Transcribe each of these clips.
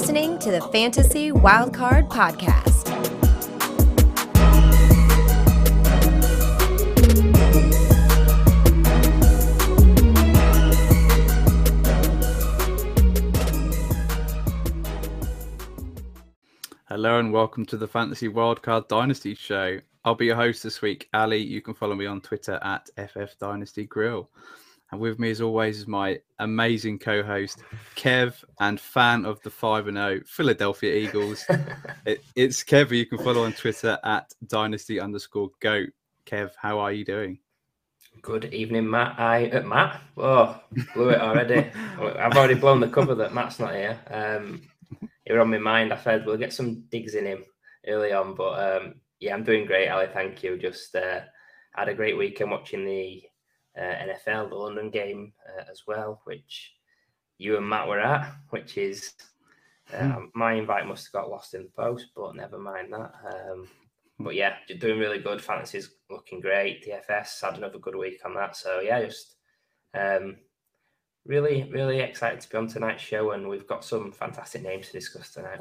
Listening to the Fantasy Wildcard Podcast. Hello and welcome to the Fantasy Wildcard Dynasty Show. I'll be your host this week, Ali. You can follow me on Twitter at FF Dynasty Grill. And with me, as always, is my amazing co-host, Kev, and fan of the five and zero Philadelphia Eagles. it, it's Kev. You can follow on Twitter at Dynasty underscore Goat. Kev, how are you doing? Good evening, Matt. I uh, Matt. Oh, blew it already. I've already blown the cover that Matt's not here. Um, it was on my mind. I said we'll get some digs in him early on, but um, yeah, I'm doing great, Ali. Thank you. Just uh, had a great weekend watching the uh, NFL, the London game uh, as well, which you and Matt were at, which is hmm. my invite must have got lost in the post, but never mind that. Um, but yeah, you're doing really good. Fantasy's looking great. DFS had another good week on that. So yeah, just um, really, really excited to be on tonight's show, and we've got some fantastic names to discuss tonight.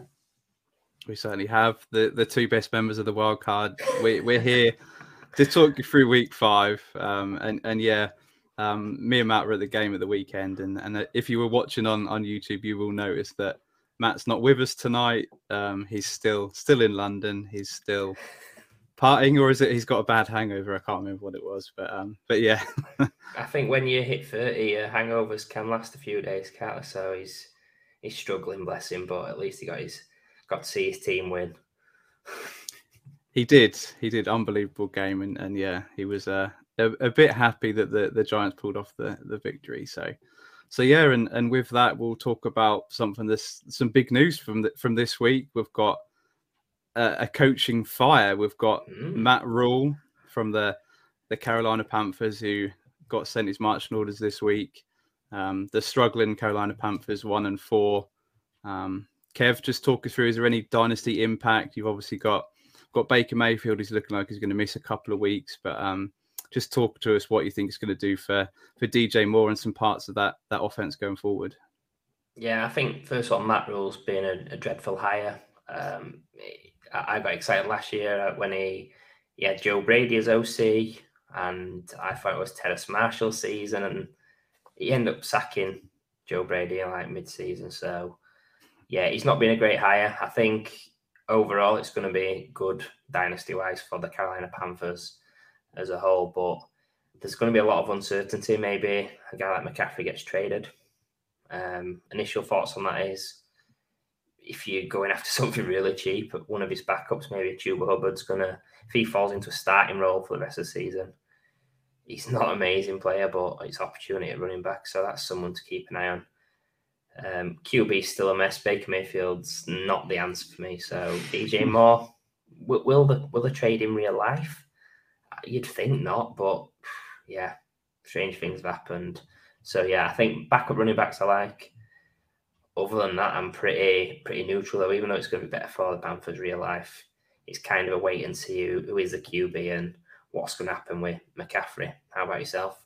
We certainly have the the two best members of the wild card. We, we're here to talk you through week five. Um, and and yeah, um, me and Matt were at the game at the weekend, and and uh, if you were watching on on YouTube, you will notice that Matt's not with us tonight. Um, he's still still in London. He's still partying, or is it he's got a bad hangover? I can't remember what it was, but um, but yeah. I think when you hit thirty, hangovers can last a few days, can't? So he's he's struggling, bless him, but at least he got his got to see his team win. He did. He did. Unbelievable game, and, and yeah, he was uh, a, a bit happy that the, the Giants pulled off the, the victory. So, so yeah, and, and with that, we'll talk about something. This some big news from the, from this week. We've got a, a coaching fire. We've got mm. Matt Rhule from the the Carolina Panthers who got sent his marching orders this week. Um, the struggling Carolina Panthers one and four. Um, Kev, just talk us through. Is there any dynasty impact? You've obviously got got Baker Mayfield. He's looking like he's going to miss a couple of weeks, but um, just talk to us what you think it's going to do for for DJ Moore and some parts of that that offense going forward. Yeah, I think first of all, Matt Rhule's been a, a dreadful hire. Um, I, I got excited last year when he, he had Joe Brady as OC, and I thought it was Terrace Marshall season, and he ended up sacking Joe Brady in like mid-season. So, yeah, he's not been a great hire. I think overall, it's going to be good dynasty wise for the Carolina Panthers as a whole. But there's going to be a lot of uncertainty. Maybe a guy like McCaffrey gets traded. Um, initial thoughts on that is if you're going after something really cheap, one of his backups, maybe Chuba Hubbard's going to, if he falls into a starting role for the rest of the season, he's not an amazing player, but it's opportunity at running back. So that's someone to keep an eye on. Um, QB still a mess. Baker Mayfield's not the answer for me. So DJ Moore, will, will the will the trade in real life? You'd think not, but yeah, strange things have happened. So yeah, I think backup running backs I like. Other than that, I'm pretty pretty neutral though. Even though it's going to be better for the Panthers real life, it's kind of a wait and see who, who is the QB and what's going to happen with McCaffrey. How about yourself?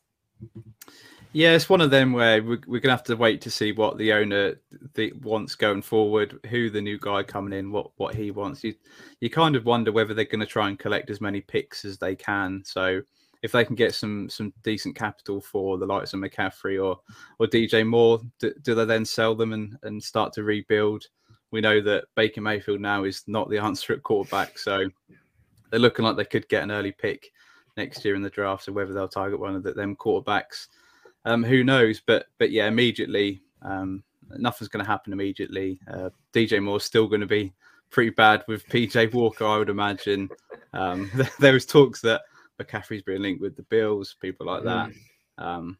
Yeah, it's one of them where we're, we're gonna have to wait to see what the owner th- wants going forward, who the new guy coming in, what what he wants. You you kind of wonder whether they're going to try and collect as many picks as they can. So if they can get some some decent capital for the likes of McCaffrey or or DJ Moore, do, do they then sell them and and start to rebuild? We know that Baker Mayfield now is not the answer at quarterback, so they're looking like they could get an early pick next year in the draft. So whether they'll target one of the, them quarterbacks um, who knows? But but yeah, immediately, um, nothing's going to happen immediately. Uh, DJ Moore's still going to be pretty bad with PJ Walker, I would imagine. Um, there was talks that McCaffrey's been linked with the Bills, people like that. Mm. Um,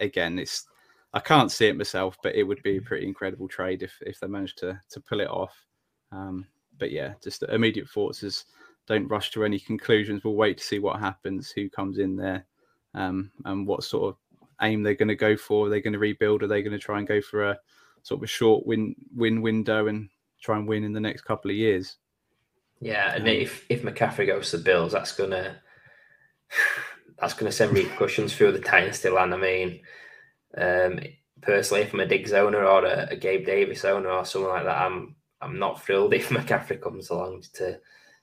again, it's I can't see it myself, but it would be a pretty incredible trade if if they managed to to pull it off. Um, but yeah, just immediate thoughts is don't rush to any conclusions. We'll wait to see what happens, who comes in there, um, and what sort of aim they're going to go for? Are they going to rebuild? Are they going to try and go for a sort of a short win win window and try and win in the next couple of years? Yeah, and um, if if McCaffrey goes to the Bills, that's gonna that's gonna send repercussions through the dynasty land. I mean, um, personally, if I'm a Diggs owner or a, a Gabe Davis owner or someone like that, I'm I'm not thrilled if McCaffrey comes along to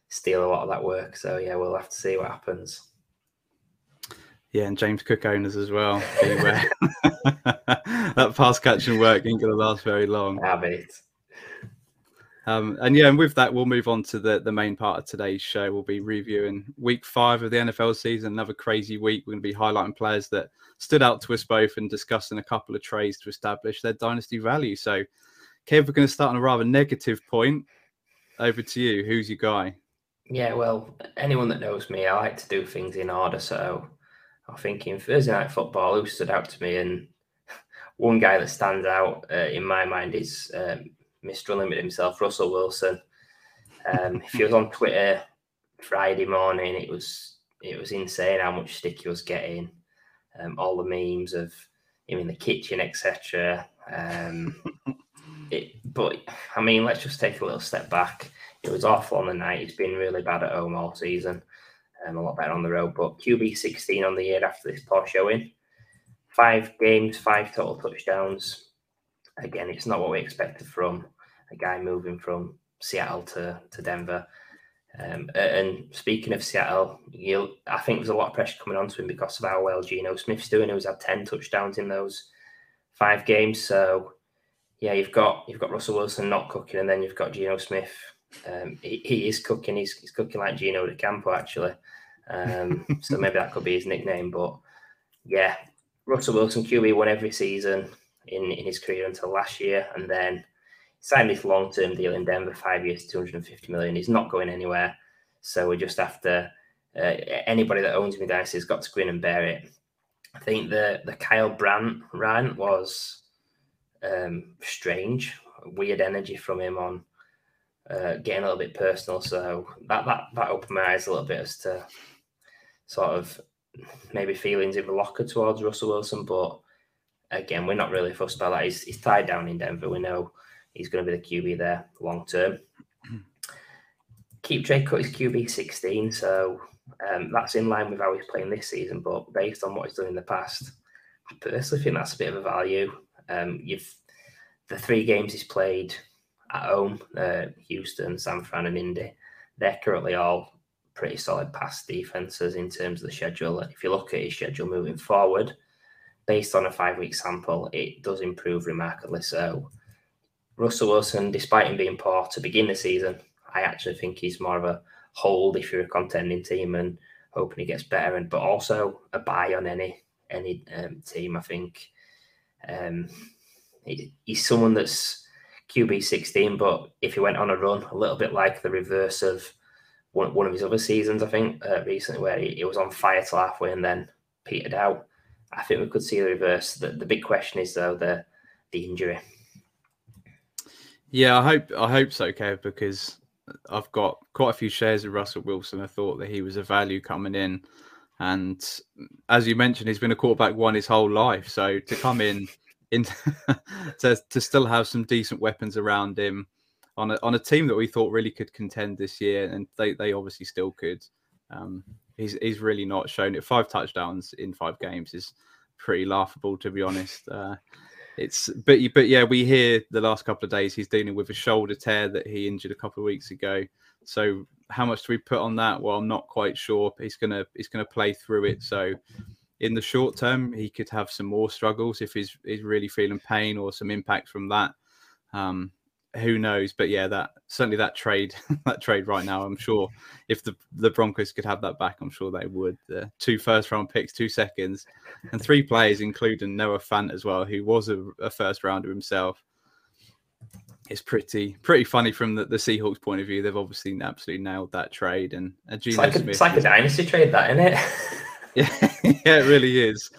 steal a lot of that work. So yeah, we'll have to see what happens. Yeah, and James Cook owners as well. that pass catching work ain't going to last very long. Habit. Um, and yeah, and with that, we'll move on to the, the main part of today's show. We'll be reviewing week five of the NFL season, another crazy week. We're going to be highlighting players that stood out to us both and discussing a couple of trades to establish their dynasty value. So, Kev, we're going to start on a rather negative point. Over to you. Who's your guy? Yeah, well, anyone that knows me, I like to do things in order. So I'm thinking Thursday night football, who stood out to me, and one guy that stands out uh, in my mind is um, Mr. Unlimited himself, Russell Wilson. Um, if he was on Twitter Friday morning, it was it was insane how much stick he was getting. Um, all the memes of him in the kitchen, etc. Um, but I mean, let's just take a little step back. It was awful on the night. He's been really bad at home all season. Um, a lot better on the road. But QB 16 on the year after this poor showing. Five games, five total touchdowns. Again, it's not what we expected from a guy moving from Seattle to, to Denver. Um, and speaking of Seattle, I think there's a lot of pressure coming onto him because of how well Geno Smith's doing, who's had 10 touchdowns in those five games. So, yeah, you've got you've got Russell Wilson not cooking, and then you've got Geno Smith. Um, he, he, is cooking. He's, he's cooking like Gino D'Acampo, actually. Um, so maybe that could be his nickname. But yeah, Russell Wilson QB won every season in, in his career until last year, and then signed this long term deal in Denver, five years, 250 million. He's not going anywhere. So we just have to, uh, anybody that owns me dynasty has got to grin and bear it. I think the, the Kyle Brandt rant was um, strange, weird energy from him on uh, getting a little bit personal. So that, that, that opened my eyes a little bit as to sort of maybe feelings in the locker towards Russell Wilson. But again, we're not really fussed about that. He's, he's tied down in Denver. We know he's going to be the QB there long term. Keep Trade Cut his QB 16, so um, that's in line with how he's playing this season. But based on what he's done in the past, I personally think that's a bit of a value. Um, you've the three games he's played at home, uh, Houston, San Fran, and Indy. They're currently all pretty solid pass defenses in terms of the schedule. If you look at his schedule moving forward, based on a five week sample, it does improve remarkably so. Russell Wilson, despite him being poor to begin the season, I actually think he's more of a hold if you're a contending team and hoping he gets better, and but also a buy on any any um, team. I think um, he, he's someone that's QB sixteen, but if he went on a run, a little bit like the reverse of one, one of his other seasons, I think uh, recently where he, he was on fire till halfway and then petered out. I think we could see the reverse. The, the big question is though the the injury. Yeah, I hope I hope so, Kev, because I've got quite a few shares of Russell Wilson. I thought that he was a value coming in, and as you mentioned, he's been a quarterback one his whole life. So to come in, in to to still have some decent weapons around him on a on a team that we thought really could contend this year, and they they obviously still could. Um, he's he's really not shown it. Five touchdowns in five games is pretty laughable, to be honest. Uh, it's but but yeah, we hear the last couple of days he's dealing with a shoulder tear that he injured a couple of weeks ago. So how much do we put on that? Well, I'm not quite sure. He's gonna he's gonna play through it. So in the short term, he could have some more struggles if he's he's really feeling pain or some impact from that. Um, who knows? But yeah, that certainly that trade, that trade right now, I'm sure if the the Broncos could have that back, I'm sure they would. Uh, two first round picks, two seconds, and three players, including Noah Fant as well, who was a, a first rounder himself. It's pretty pretty funny from the, the Seahawks' point of view. They've obviously absolutely nailed that trade, and uh, it's, like a, it's like a dynasty trade, that isn't it? yeah, yeah, it really is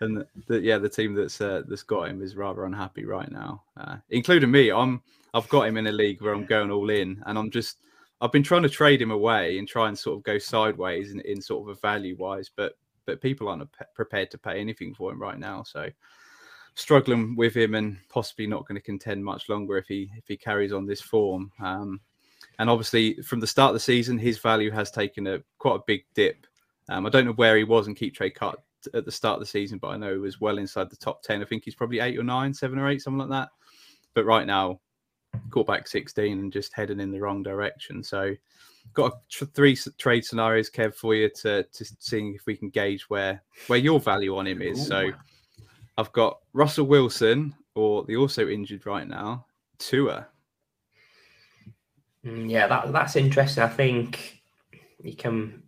and the, yeah, the team that's uh, that's got him is rather unhappy right now, uh, including me. I'm I've got him in a league where I'm going all in, and I'm just I've been trying to trade him away and try and sort of go sideways in, in sort of a value wise, but but people aren't prepared to pay anything for him right now. So struggling with him and possibly not going to contend much longer if he if he carries on this form. Um, and obviously, from the start of the season, his value has taken a quite a big dip. Um, I don't know where he was in keep trade cut at the start of the season, but I know he was well inside the top 10. I think he's probably eight or nine, seven or eight, something like that. But right now, quarterback 16 and just heading in the wrong direction. So, got tr- three trade scenarios, Kev, for you to to seeing if we can gauge where where your value on him is. Ooh. So, I've got Russell Wilson, or the also injured right now, Tua. Mm, yeah, that that's interesting. I think you can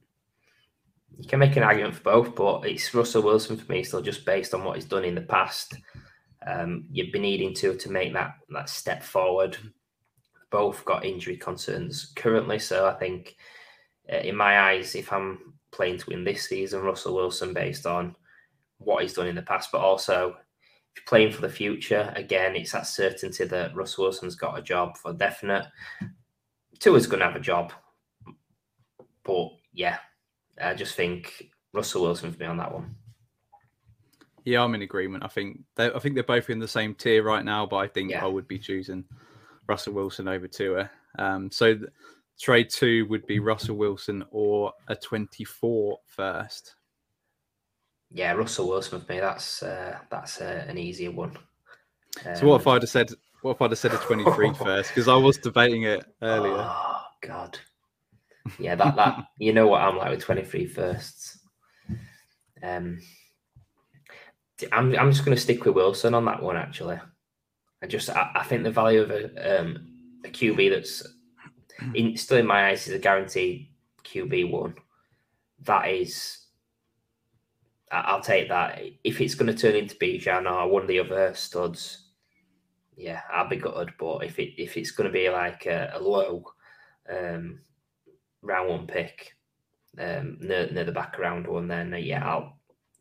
you can make an argument for both, but it's Russell Wilson for me still just based on what he's done in the past. Um, you've been needing to to make that that step forward. Both got injury concerns currently, so I think uh, in my eyes, if I'm playing to win this season, Russell Wilson based on what he's done in the past, but also if you're playing for the future, again, it's that certainty that Russell Wilson's got a job for definite. Tua's going to have a job, but yeah, I just think Russell Wilson for me on that one. Yeah, I'm in agreement. I think I think they're both in the same tier right now, but I think yeah. I would be choosing Russell Wilson over Tua. Um, so th- trade two would be Russell Wilson or a 24 first. Yeah, Russell Wilson for me. That's uh, that's uh, an easier one. Um, so what if um, I'd have said what if I'd have said a 23 first? Because I was debating it earlier. Oh God. Yeah, that that you know what I'm like with 23 firsts. Um I'm I'm just going to stick with Wilson on that one. Actually, I just I, I think the value of a um, a QB that's in, still in my eyes is a guaranteed QB one. That is, I'll take that. If it's going to turn into Bijan or one of the other studs, yeah, I'll be good. But if it if it's going to be like a, a low um, round one pick um, near, near the back round one, then uh, yeah, I'll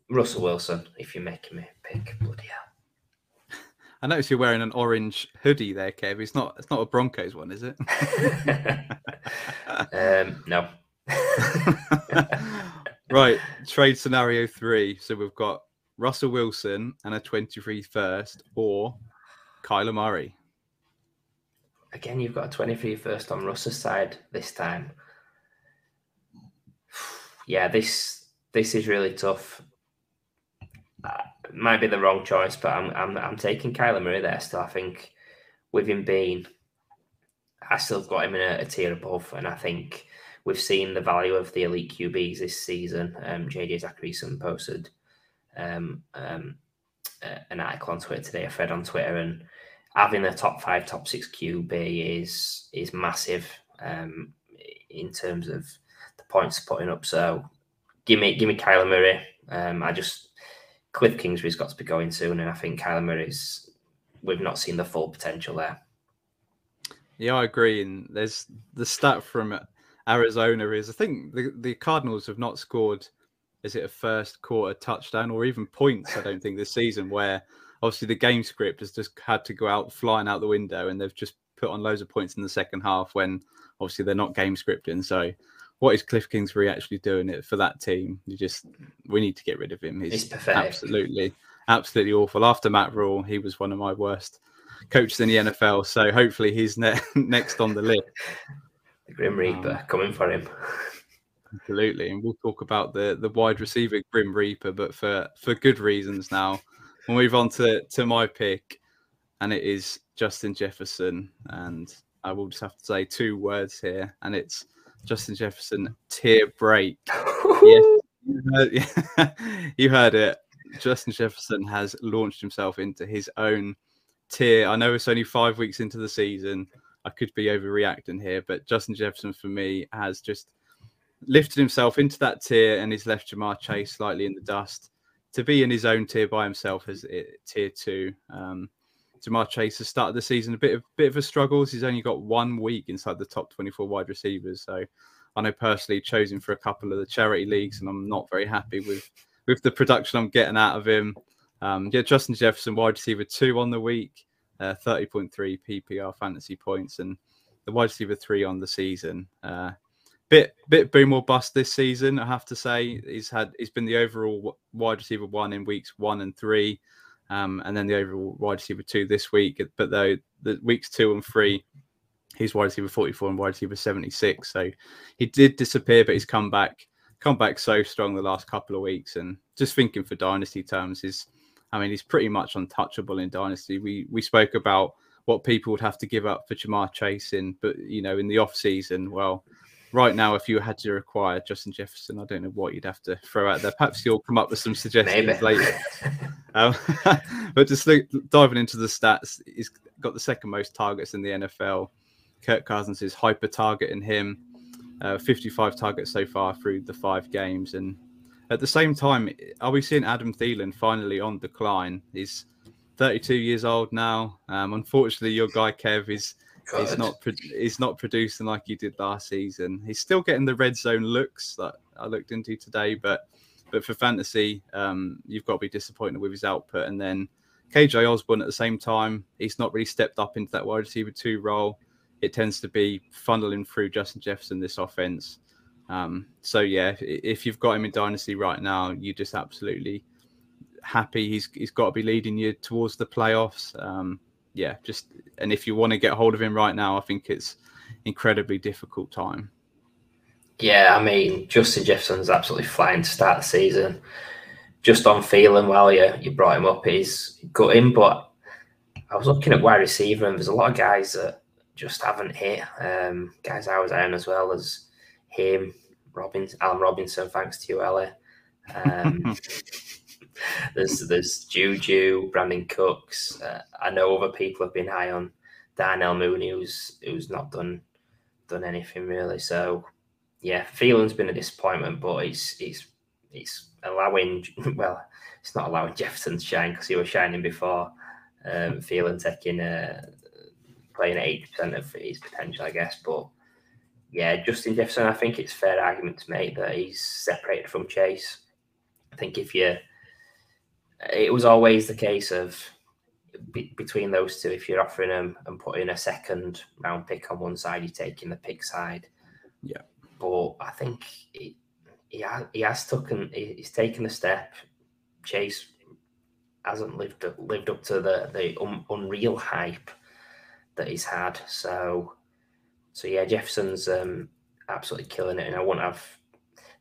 Russell Wilson, if you're making me pick, bloody hell. I notice you're wearing an orange hoodie there, Kev. It's not it's not a Broncos one, is it? um, no. right, trade scenario three. So we've got Russell Wilson and a 23 first or Kyler Murray. Again, you've got a 23 first on Russ's side this time. Yeah, this this is really tough might be the wrong choice, but I'm I'm I'm taking Kyler Murray there still. I think with him being, I still got him in a, a tier above, and I think we've seen the value of the elite QBs this season. Um, JJ Zachariason posted um, um, uh, an article on Twitter today, a thread on Twitter, and having a top five, top six QB is is massive um, in terms of points putting up. So give me give me Kyler Murray. Um, I just Cliff Kingsbury's got to be going soon, and I think Kyler Murray's we've not seen the full potential there. Yeah, I agree. And there's the stat from Arizona is I think the, the Cardinals have not scored is it a first quarter touchdown or even points, I don't think, this season where obviously the game script has just had to go out flying out the window and they've just put on loads of points in the second half when obviously they're not game scripting. So what is Cliff Kingsbury actually doing it for that team? You just we need to get rid of him. He's absolutely, absolutely awful. After Matt Rhule, he was one of my worst coaches in the NFL. So hopefully he's ne- next on the list. The Grim Reaper um, coming for him. Absolutely, and we'll talk about the the wide receiver Grim Reaper, but for for good reasons. Now we'll move on to to my pick, and it is Justin Jefferson, and I will just have to say two words here, and it's Justin Jefferson tier break. yes, you heard, you heard it. Justin Jefferson has launched himself into his own tier. I know it's only five weeks into the season. I could be overreacting here, but Justin Jefferson for me has just lifted himself into that tier and he's left Ja'Marr Chase slightly in the dust to be in his own tier by himself as tier two. Um, Ja'Marr Chase has started the season a bit of bit of a struggles. He's only got one week inside the top 24 wide receivers. So I know personally chosen for a couple of the charity leagues, and I'm not very happy with with the production I'm getting out of him. Um, yeah, Justin Jefferson, wide receiver two on the week, uh, 30.3 PPR fantasy points, and the wide receiver three on the season. Uh, bit bit boom or bust this season, I have to say. He's had he's been the overall wide receiver one in weeks one and three. Um, and then the overall wide receiver two this week. But though the weeks two and three, he's wide receiver 44 and wide receiver 76. So he did disappear, but he's come back come back so strong the last couple of weeks. And just thinking for dynasty terms is, I mean, he's pretty much untouchable in dynasty. We we spoke about what people would have to give up for Ja'Marr Chase in, but you know, in the off season, well, right now, if you had to require Justin Jefferson, I don't know what you'd have to throw out there. Perhaps you'll come up with some suggestions Maybe. later. um, but just look, diving into the stats, he's got the second most targets in the NFL. Kirk Cousins is hyper targeting him. Uh, 55 targets so far through the five games. And at the same time, are we seeing Adam Thielen finally on decline? He's 32 years old now. Um, unfortunately, your guy Kev is He's not he's not producing like he did last season. He's still getting the red zone looks that I looked into today, but but for fantasy, um, you've got to be disappointed with his output. And then KJ Osborn at the same time, he's not really stepped up into that wide receiver two role. It tends to be funneling through Justin Jefferson this offense. Um, so yeah, if you've got him in dynasty right now, you're just absolutely happy. He's he's got to be leading you towards the playoffs. Um, yeah, just and if you want to get hold of him right now, I think it's incredibly difficult time. Yeah, I mean Justin Jefferson's absolutely flying to start the season. Just on Thielen well, you you brought him up, he's gutting. But I was looking at wide receiver, and there's a lot of guys that just haven't hit. Um, guys I was on as well as him, Robbins, Allen Robinson. Thanks to you, Ellie. Um, there's there's Juju, Brandin Cooks. Uh, I know other people have been high on Darnell Mooney, who's who's not done done anything really. So yeah, Thielen's been a disappointment, but he's he's he's allowing well, it's not allowing Jefferson to shine because he was shining before. Um, Thielen taking uh, playing eighty percent of his potential, I guess, but. Yeah, Justin Jefferson, I think it's fair argument to make that he's separated from Chase. I think if you it was always the case of be, between those two. If you're offering them and putting a second round pick on one side, you're taking the pick side. Yeah, but I think he he, has, he has taken he's taken the step. Chase hasn't lived up, lived up to the the un, unreal hype that he's had. So so yeah, Jefferson's um, absolutely killing it, and I wouldn't have.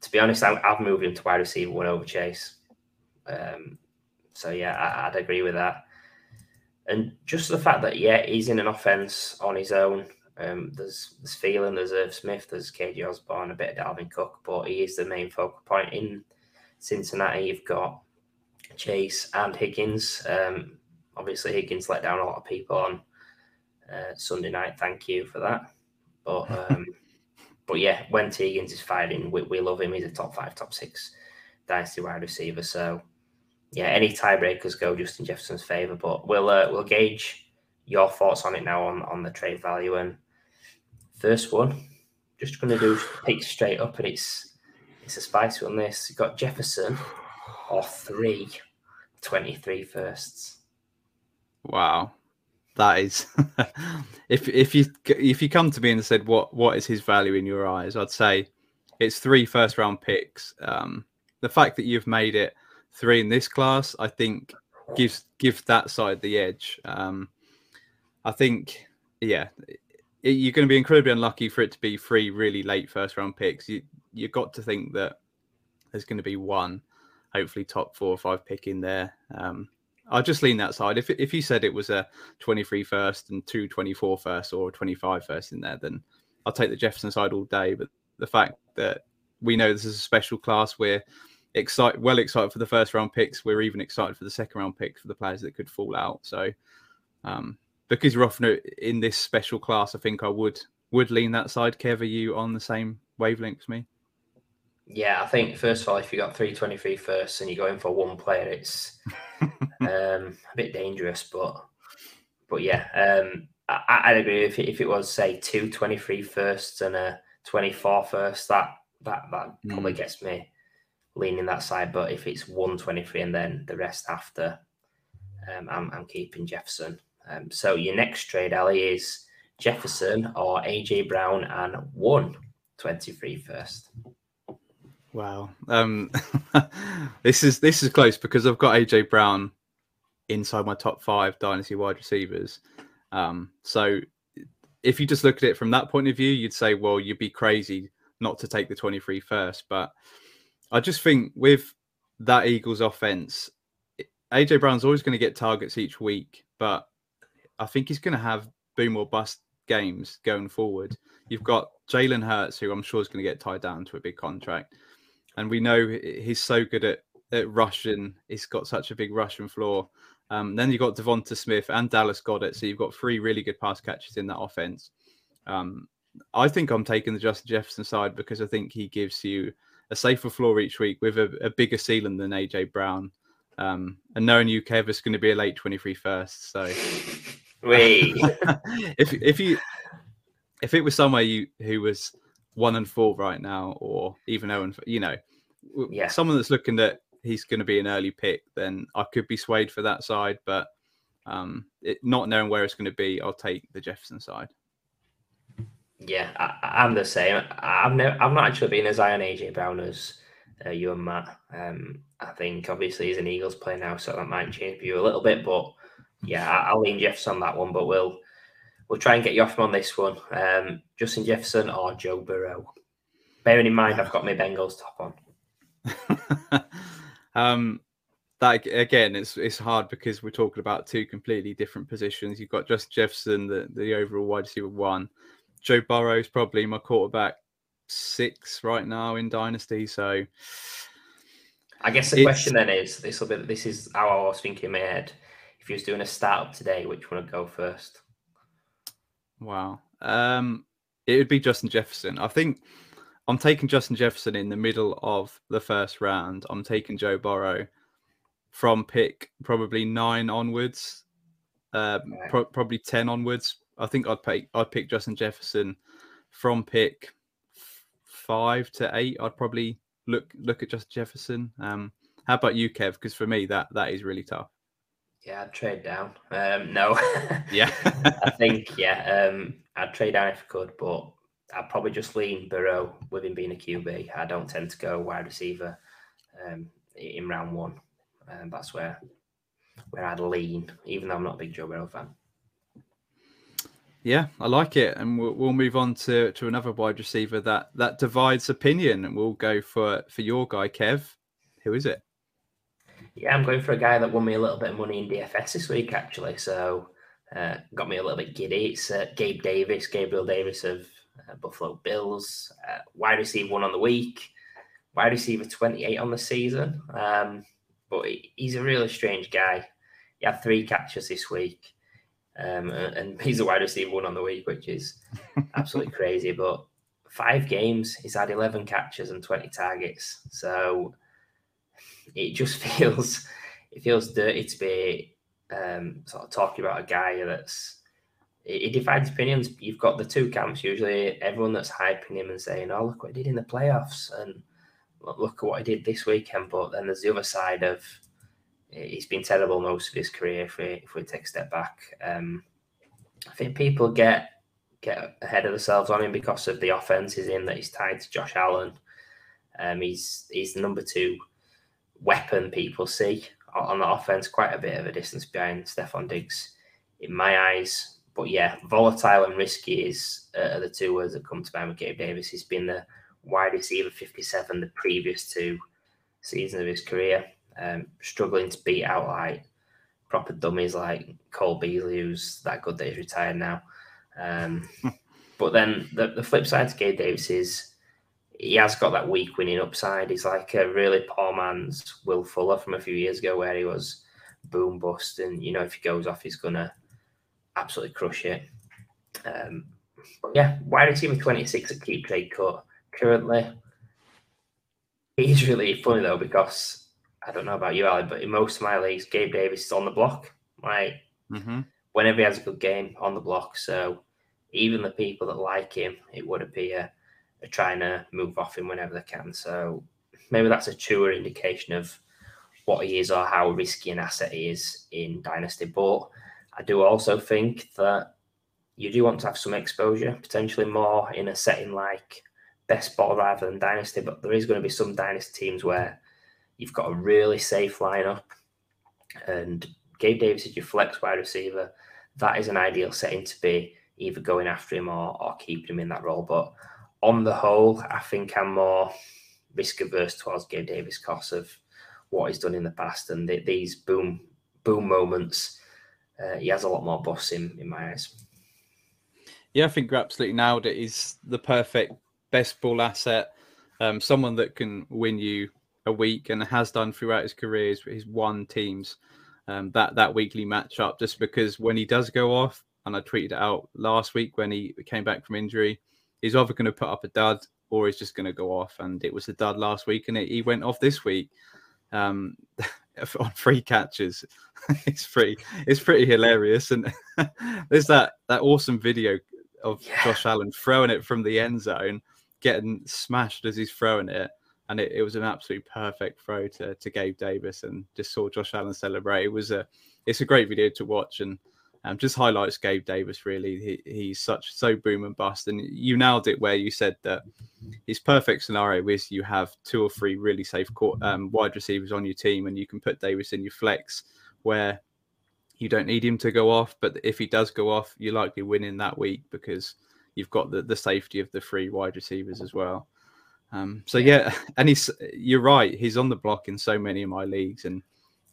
To be honest, I, have moved him to wide receiver one over Chase. Um, so yeah, I, would agree with that. And just the fact that yeah, he's in an offense on his own. Um, there's there's Thielen, there's Irv Smith, there's KJ Osborn, a bit of Dalvin Cook, but he is the main focal point in Cincinnati. You've got Chase and Higgins. Um, obviously, Higgins let down a lot of people on uh, Sunday night. Thank you for that. But um, but yeah, when Higgins is fighting, we, we love him. He's a top five, top six dynasty wide receiver. So yeah, any tiebreakers go Justin Jefferson's favour. But we'll uh, we'll gauge your thoughts on it now on, on the trade value. And first one, just going to do pick straight up, and it's it's a spicy one. This you got Jefferson or three 23 firsts. Wow, that is if if you if you come to me and said what what is his value in your eyes, I'd say it's three first round picks. Um, the fact that you've made it three in this class, I think gives give that side the edge. Um, I think, yeah, it, you're going to be incredibly unlucky for it to be three really late first round picks. You you got to think that there's going to be one, hopefully top four or five pick in there. Um, I'll just lean that side. If if you said it was a 23 first and two 24 first or 25 first in there, then I'll take the Jefferson side all day. But the fact that we know this is a special class where excited, well excited for the first round picks. We're even excited for the second round picks for the players that could fall out. So, um, because we're often in this special class, I think I would would lean that side. Kev, are you on the same wavelength as me? Yeah, I think first of all, if you got 323 first and you're going for one player, it's um, a bit dangerous. But but yeah, um, I, would agree if it, if it was say two 23 firsts and a 24 first, that that that mm. probably gets me leaning that side. But if it's 123 and then the rest after, um, I'm, I'm keeping Jefferson. Um, so your next trade, Ali, is Jefferson or AJ Brown and one 23 first. Wow. Um, this is this is close because I've got AJ Brown inside my top five dynasty wide receivers. Um, so if you just look at it from that point of view, you'd say, well, you'd be crazy not to take the 23 first. But I just think with that Eagles offense, AJ Brown's always going to get targets each week, but I think he's going to have boom or bust games going forward. You've got Jalen Hurts, who I'm sure is going to get tied down to a big contract, and we know he's so good at, at rushing. He's got such a big rushing floor. Um, then you've got Devonta Smith and Dallas Goedert, so you've got three really good pass catches in that offense. Um, I think I'm taking the Justin Jefferson side because I think he gives you a safer floor each week with a, a bigger ceiling than AJ Brown. Um, and knowing you, Kev, is going to be a late 23 first. So, Wait. if if you if it was somewhere you who was one and four right now, or even zero and you know, yeah, someone that's looking at he's going to be an early pick, then I could be swayed for that side. But um, it, not knowing where it's going to be, I'll take the Jefferson side. Yeah, I, am the same. I've never, I've not actually been as high on AJ Brown as uh, you and Matt. Um, I think obviously he's an Eagles player now, so that might change view a little bit. But yeah, I, will lean Jefferson on that one. But we'll we'll try and get you off him on this one. Um, Justin Jefferson or Joe Burrow. Bearing in mind, I've got my Bengals top on. um, that again, it's it's hard because we're talking about two completely different positions. You've got Justin Jefferson, the the overall wide receiver one. Joe Burrow is probably my quarterback six right now in Dynasty. So I guess the question then is this will be this is how I was thinking in my head. If you was doing a startup today, which one would go first? Wow. Um it would be Justin Jefferson. I think I'm taking Justin Jefferson in the middle of the first round. I'm taking Joe Burrow from pick probably nine onwards, um, pro- probably ten onwards. I think I'd pick I'd pick Justin Jefferson from pick five to eight. I'd probably look look at Justin Jefferson. Um, how about you, Kev? Because for me, that that is really tough. Yeah, I'd trade down. Um, no. yeah. I think yeah. Um, I'd trade down if I could, but I'd probably just lean Burrow with him being a QB. I don't tend to go wide receiver um, in round one. Um, that's where where I'd lean, even though I'm not a big Joe Burrow fan. Yeah, I like it, and we'll, we'll move on to, to another wide receiver that that divides opinion, and we'll go for for your guy, Kev. Who is it? Yeah, I'm going for a guy that won me a little bit of money in DFS this week, actually. So uh, got me a little bit giddy. It's uh, Gabe Davis, Gabriel Davis of uh, Buffalo Bills, uh, wide receiver one on the week, wide receiver 28 on the season. Um, but he's a really strange guy. He had three catches this week. Um, and he's a wide receiver one on the week, which is absolutely crazy. But five games, he's had 11 catches and 20 targets. So it just feels it feels dirty to be um, sort of talking about a guy that's it, it divides opinions. You've got the two camps usually. Everyone that's hyping him and saying, "Oh, look what he did in the playoffs," and look at what he did this weekend. But then there's the other side of he's been terrible most of his career. If we if we take a step back, um, I think people get get ahead of themselves on him because of the offense he's in that he's tied to Josh Allen. Um, he's he's the number two weapon people see on the offense, quite a bit of a distance behind Stefon Diggs in my eyes. But yeah, volatile and risky is uh, the two words that come to mind with Gabe Davis. He's been the wide receiver 57 the previous two seasons of his career um, struggling to beat out like proper dummies like Cole Beasley, who's that good that he's retired now. Um, but then the, the flip side to Gabe Davis is he has got that weak winning upside. He's like a really poor man's Will Fuller from a few years ago, where he was boom bust, and you know if he goes off, he's gonna absolutely crush it. Um, but yeah, wide receiver twenty six at keep trade cut currently. He's really funny though because I don't know about you, Ali, but in most of my leagues, Gabe Davis is on the block. Like mm-hmm. whenever he has a good game on the block. So even the people that like him, it would appear are trying to move off him whenever they can. So maybe that's a truer indication of what he is or how risky an asset he is in Dynasty. But I do also think that you do want to have some exposure, potentially more in a setting like best ball rather than Dynasty. But there is going to be some Dynasty teams where You've got a really safe lineup, and Gabe Davis is your flex wide receiver. That is an ideal setting to be either going after him or, or keeping him in that role. But on the whole, I think I'm more risk averse towards Gabe Davis because of what he's done in the past and the, these boom boom moments. Uh, he has a lot more boss in in my eyes. Yeah, I think you're absolutely nailed it. He's the perfect best ball asset. Um, someone that can win you a week and has done throughout his career. Is he's won teams um, that that weekly matchup just because when he does go off, and I tweeted it out last week when he came back from injury, he's either going to put up a dud or he's just going to go off. And it was a dud last week, and it, he went off this week um, on free catches. it's pretty, it's pretty hilarious. And there's that that awesome video of yeah. Josh Allen throwing it from the end zone, getting smashed as he's throwing it. And it, it was an absolute perfect throw to, to Gabe Davis and just saw Josh Allen celebrate. It was a it's a great video to watch and um, just highlights Gabe Davis really. He, he's such so boom and bust, and you nailed it where you said that his perfect scenario is you have two or three really safe court, um, wide receivers on your team, and you can put Davis in your flex where you don't need him to go off, but if he does go off, you're likely winning that week because you've got the, the safety of the three wide receivers as well. Um, so yeah, and he's you're right, he's on the block in so many of my leagues, and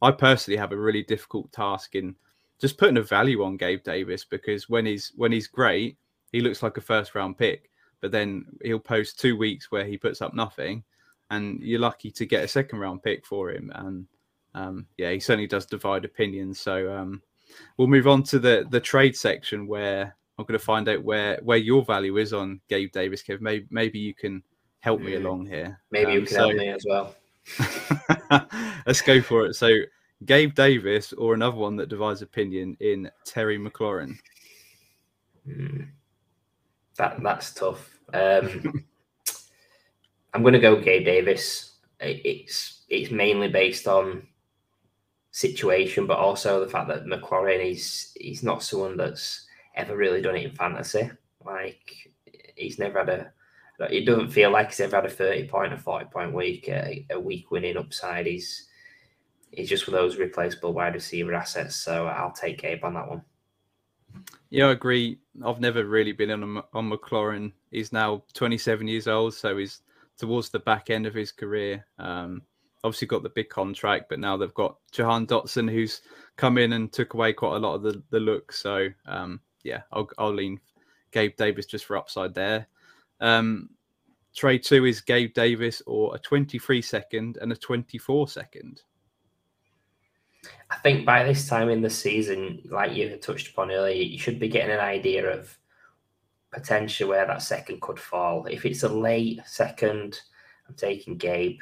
I personally have a really difficult task in just putting a value on Gabe Davis because when he's when he's great, he looks like a first round pick. But then he'll post two weeks where he puts up nothing, and you're lucky to get a second round pick for him. And um, yeah, he certainly does divide opinions. So um, we'll move on to the the trade section where I'm going to find out where where your value is on Gabe Davis. Kev, maybe maybe you can help me mm. along here. Maybe um, you can so, help me as well. let's go for it. So Gabe Davis or another one that divides opinion in Terry McLaurin? Mm, that that's tough. Um, I'm going to go Gabe Davis. It's it's mainly based on situation, but also the fact that McLaurin is he's not someone that's ever really done it in fantasy. Like he's never had a. It doesn't feel like he's ever had a 30 point or 40 point week, a, a week winning upside. is he's just for those replaceable wide receiver assets. So I'll take Gabe on that one. Yeah, I agree. I've never really been on on McLaurin. He's now 27 years old, so he's towards the back end of his career. Um, obviously got the big contract, but now they've got Jahan Dotson, who's come in and took away quite a lot of the, the look. So um, yeah, I'll, I'll lean Gabe Davis just for upside there. Um, trade two is Gabe Davis or a 23 second and a 24 second. I think by this time in the season, like you had touched upon earlier, you should be getting an idea of potential where that second could fall. If it's a late second, I'm taking Gabe.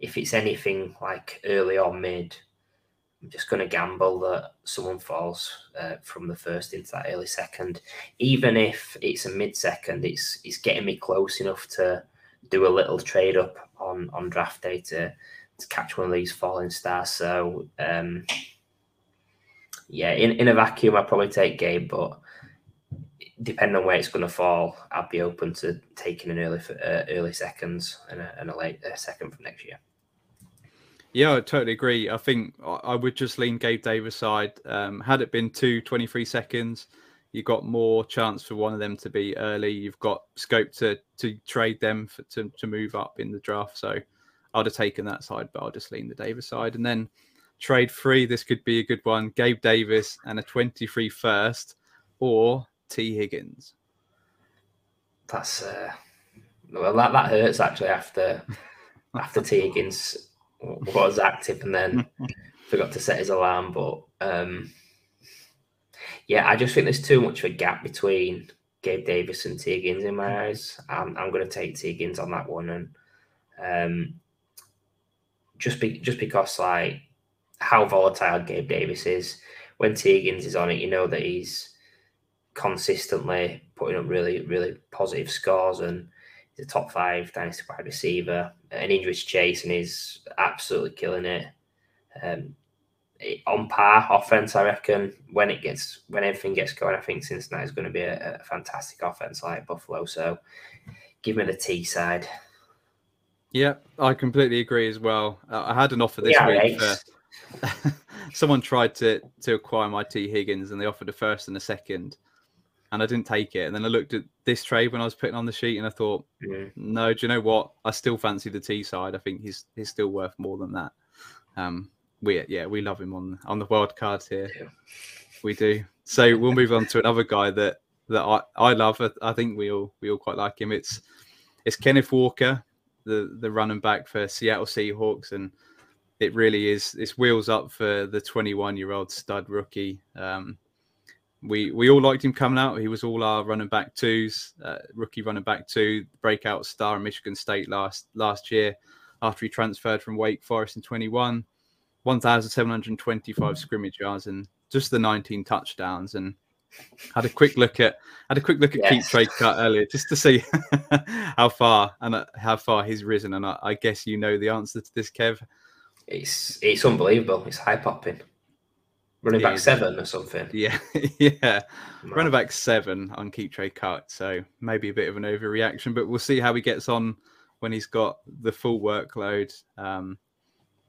If it's anything like early or mid, I'm just going to gamble that someone falls uh, from the first into that early second. Even if it's a mid second, it's it's getting me close enough to do a little trade up on on draft day to to catch one of these falling stars. So um, yeah, in, in a vacuum, I'd probably take Gabe, but depending on where it's going to fall, I'd be open to taking an early uh, early seconds and a, and a late uh, second from next year. Yeah, I totally agree. I think I would just lean Gabe Davis side. Um, had it been two 23 seconds, you got more chance for one of them to be early. You've got scope to to trade them for, to to move up in the draft. So I'd have taken that side, but I'll just lean the Davis side. And then trade three, this could be a good one. Gabe Davis and a 23 first or Tee Higgins. That's uh well that, that hurts actually after after Tee Higgins was active and then forgot to set his alarm. But um yeah, I just think there's too much of a gap between Gabe Davis and Tee in my eyes. I'm, I'm going to take Tee on that one, and um, just be just because like how volatile Gabe Davis is. When Tee is on it, you know that he's consistently putting up really, really positive scores and he's a top five dynasty wide receiver. An injuries chase and he's absolutely killing it. Um, on par offense, I reckon. When it gets when everything gets going, I think Cincinnati is going to be a, a fantastic offense like Buffalo. So give me the Tee side. Yeah, I completely agree as well. Uh, I had an offer this yeah, week. For, someone tried to to acquire my Tee Higgins, and they offered a first and a second. And I didn't take it. And then I looked at this trade when I was putting on the sheet, and I thought, mm. no, do you know what? I still fancy the Tee side. I think he's he's still worth more than that. Um, we yeah, we love him on on the wild cards here. Yeah. We do. So we'll move on to another guy that that I, I love. I think we all we all quite like him. It's it's Kenneth Walker, the the running back for Seattle Seahawks, and it really is it's wheels up for the 21 year old stud rookie. Um, we we all liked him coming out. He was all our running back twos, uh, rookie running back two, breakout star in Michigan State last last year after he transferred from Wake Forest in 21, 1,725 scrimmage yards and just the 19 touchdowns. And had a quick look at had a quick look at yes. Keep Trade Cut earlier just to see how far and uh, how far he's risen. And I, I guess you know the answer to this, Kev. It's it's unbelievable. It's high popping. Running back seven or something. Yeah, yeah. Running back seven on keep trade cut. So maybe a bit of an overreaction, but we'll see how he gets on when he's got the full workload. Um,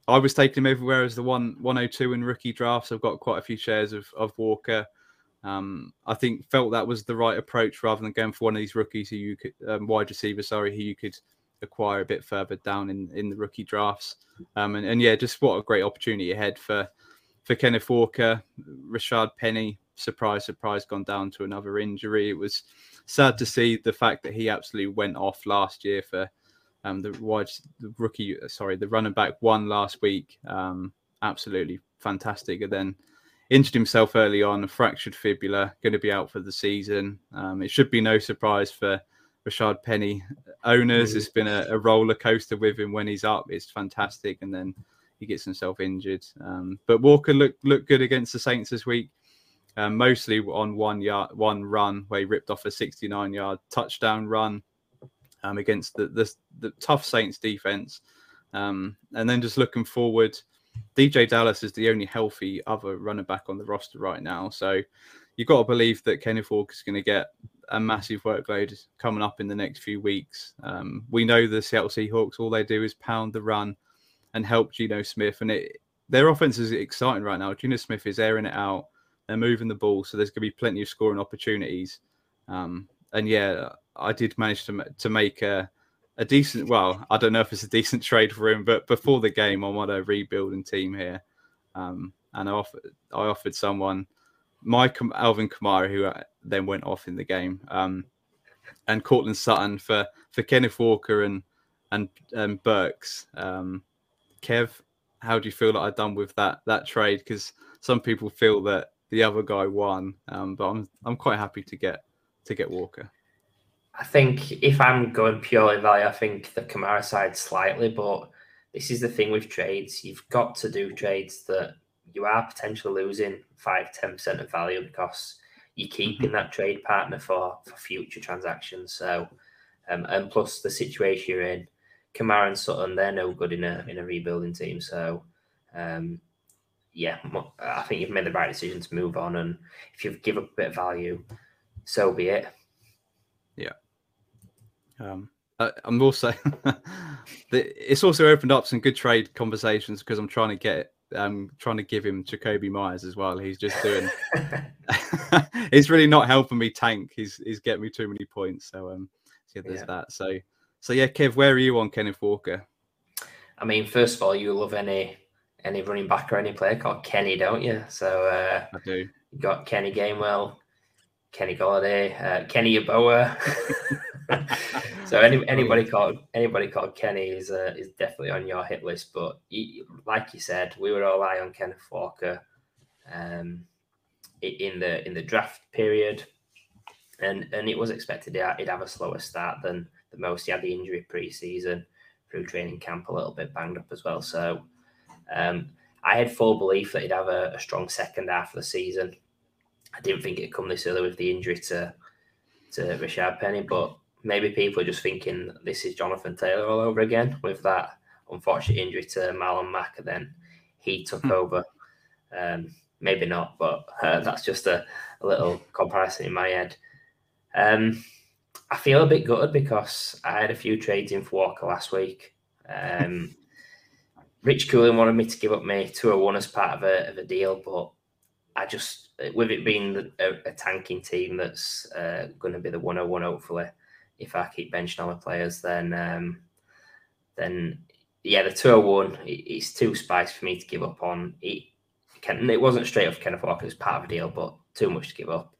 I was taking him everywhere as the one 102 in rookie drafts. I've got quite a few shares of, of Walker. Um, I think felt that was the right approach rather than going for one of these rookies who you could um, wide receiver, sorry, who you could acquire a bit further down in, in the rookie drafts. Um, and, and yeah, just what a great opportunity ahead for for Kenneth Walker, Rashad Penny, surprise, surprise, gone down to another injury. It was sad to see the fact that he absolutely went off last year for um, the wide the rookie, sorry, the running back one last week. Um, absolutely fantastic. And then injured himself early on, a fractured fibula, going to be out for the season. Um, it should be no surprise for Rashad Penny owners. Mm-hmm. It's been a, a roller coaster with him when he's up. It's fantastic. And then he gets himself injured. Um, but Walker looked looked good against the Saints this week, um, mostly on one yard, one run where he ripped off a 69 yard touchdown run um, against the, the, the tough Saints defense. Um, and then just looking forward, DeeJay Dallas is the only healthy other running back on the roster right now. So you've got to believe that Kenneth Walker is going to get a massive workload coming up in the next few weeks. Um, we know the Seattle Seahawks, all they do is pound the run and help Geno Smith. And it, their offense is exciting right now. Geno Smith is airing it out. They're moving the ball, so there's going to be plenty of scoring opportunities. Um, and yeah, I did manage to to make a, a decent. Well, I don't know if it's a decent trade for him, but before the game, I'm on a rebuilding team here, um, and I offered I offered someone my Alvin Kamara, who uh, then went off in the game, um, and Courtland Sutton for for Kenneth Walker and and and Burks. Um, Kev, how do you feel that I've done with that that trade? Because some people feel that the other guy won, um, but I'm I'm quite happy to get to get Walker. I think if I'm going purely value, I think the Kamara side slightly, but this is the thing with trades. You've got to do trades that you are potentially losing five, 10% of value because you're keeping mm-hmm. that trade partner for, for future transactions. So, um, and plus the situation you're in, Kamara and Sutton, they're no good in a in a rebuilding team. So, um, yeah, I think you've made the right decision to move on. And if you've given up a bit of value, so be it. Yeah. Um, I, I'm also. it's also opened up some good trade conversations because I'm trying to get um trying to give him Jakobi Myers as well. He's just doing. he's really not helping me tank. He's he's getting me too many points. So um, so yeah, there's yeah. that. So so yeah, Kev, where are you on Kenneth Walker? I mean, first of all, you love any any running back or any player called Kenny, don't you? So uh, I do. You got Kenny Gainwell, Kenny Golladay, uh, Kenny Yeboah. so any, anybody called anybody called Kenny is uh, is definitely on your hit list. But he, like you said, we were all eye on Kenneth Walker um, in the in the draft period, and and it was expected he'd have a slower start than the most. He had the injury pre-season through training camp, a little bit banged up as well. So um, I had full belief that he'd have a, a, strong second half of the season. I didn't think it'd come this early with the injury to to Rashad Penny, but maybe people are just thinking this is Jonathan Taylor all over again with that unfortunate injury to Marlon Mack, and then he took hmm. over. Um, maybe not, but uh, that's just a, a, little comparison in my head. Um, I feel a bit gutted because I had a few trades in for Walker last week. Um, Rich Coolin wanted me to give up my 201 as part of a, of a deal, but I just with it being a, a tanking team that's uh, going to be the 101 hopefully, if I keep benching all my players, then um, then yeah, the 201 it, it's too spicy for me to give up on. It, it wasn't straight off Kenneth Walker, it was part of the deal, but too much to give up.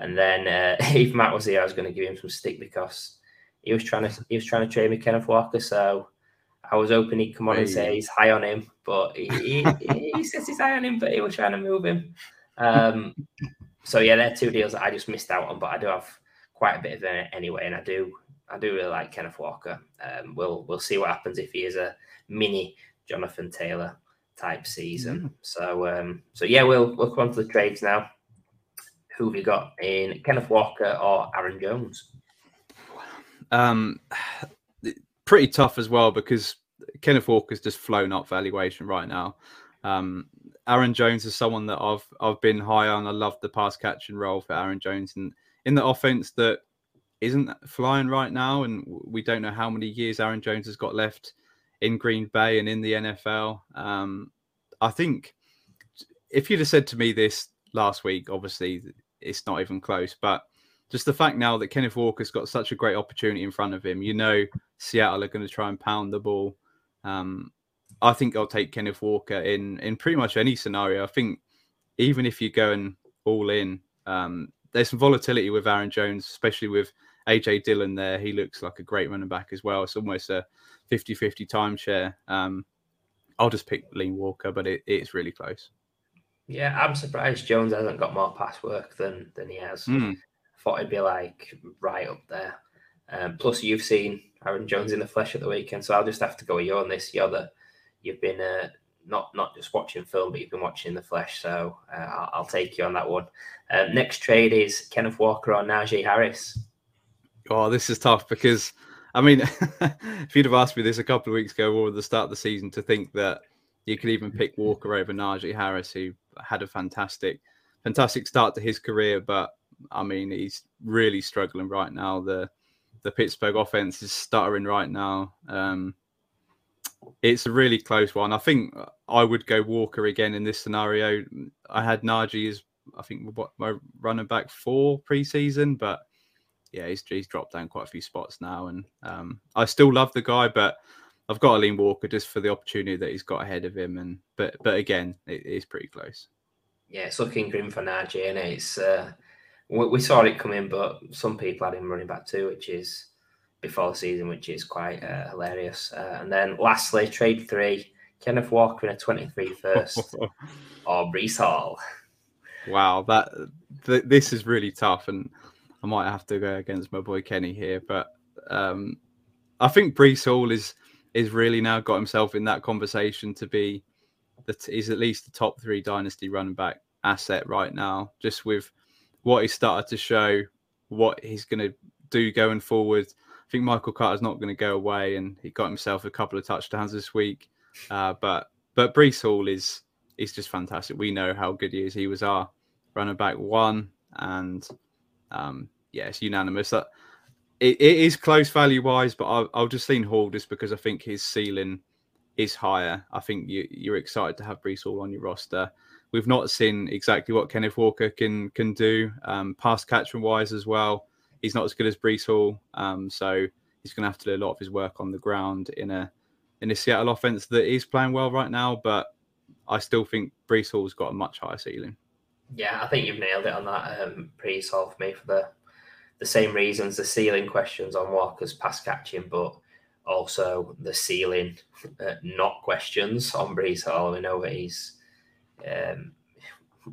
And then uh, if Matt was here, I was going to give him some stick because he was trying to he was trying to trade me Kenneth Walker. So I was hoping he'd come on and say he's high on him, but he, he, he says he's high on him, but he was trying to move him. Um, so yeah, they're two deals that I just missed out on, but I do have quite a bit of it anyway, and I do I do really like Kenneth Walker. Um, we'll we'll see what happens if he is a mini Jonathan Taylor type season. Mm. So um, so yeah, we'll we'll come on to the trades now who have you got in Kenneth Walker or Aaron Jones? Um, pretty tough as well because Kenneth Walker's just flown up valuation right now. Um, Aaron Jones is someone that I've I've been high on. I love the pass catching role for Aaron Jones and in the offense that isn't flying right now, and we don't know how many years Aaron Jones has got left in Green Bay and in the NFL. Um, I think if you'd have said to me this last week, obviously it's not even close. But just the fact now that Kenneth Walker's got such a great opportunity in front of him, you know, Seattle are going to try and pound the ball. Um, I think I'll take Kenneth Walker in in pretty much any scenario. I think even if you go and all in, um, there's some volatility with Aaron Jones, especially with AJ Dillon there. He looks like a great running back as well. It's almost a 50 50 timeshare. Um, I'll just pick Lean Walker, but it, it's really close. Yeah, I'm surprised Jones hasn't got more pass work than than he has. Mm. I thought he'd be like right up there. Um, plus, you've seen Aaron Jones in the flesh at the weekend, so I'll just have to go with you on this. You're the you've been uh, not not just watching film, but you've been watching the flesh. So uh, I'll, I'll, take you on that one. Uh, next trade is Kenneth Walker or Najee Harris. Oh, this is tough because I mean, if you'd have asked me this a couple of weeks ago or at the start of the season, to think that you could even pick Walker over Najee Harris, who had a fantastic, fantastic start to his career. But I mean, he's really struggling right now. The the Pittsburgh offense is stuttering right now. Um, it's a really close one. I think I would go Walker again in this scenario. I had Najee as I think my running back for preseason, but yeah, he's, he's dropped down quite a few spots now, and um, I still love the guy, but I've got to lean Walker just for the opportunity that he's got ahead of him, and but but again, it is pretty close. Yeah, it's looking grim for Najee, and it? it's uh, we, we, saw it coming, but some people had him running back too, which is before the season, which is quite uh, hilarious. Uh, and then lastly, trade three: Kenneth Walker in a 23 first, or Breece Hall. Wow, that th- this is really tough, and I might have to go against my boy Kenny here, but um, I think Breece Hall is is really now got himself in that conversation to be that he's at least the top three dynasty running back asset right now, just with what he started to show, what he's going to do going forward. I think Michael Carter's not going to go away, and he got himself a couple of touchdowns this week. Uh, but but Breece Hall is is just fantastic. We know how good he is. He was our running back one, and um, yeah, it's unanimous that it, it is close value wise, but I'll, I'll, just lean Hall just because I think his ceiling is higher. I think you, you're excited to have Breece Hall on your roster. We've not seen exactly what Kenneth Walker can can do um, pass catchment wise as well. He's not as good as Breece Hall, um, so he's going to have to do a lot of his work on the ground in a in a Seattle offense that is playing well right now. But I still think Breece Hall's got a much higher ceiling. Yeah, I think you've nailed it on that. Um, Breece Hall for me for the the same reasons the ceiling questions on Walker's pass catching, but also the ceiling uh, not questions on Breece Hall. We know that he's um,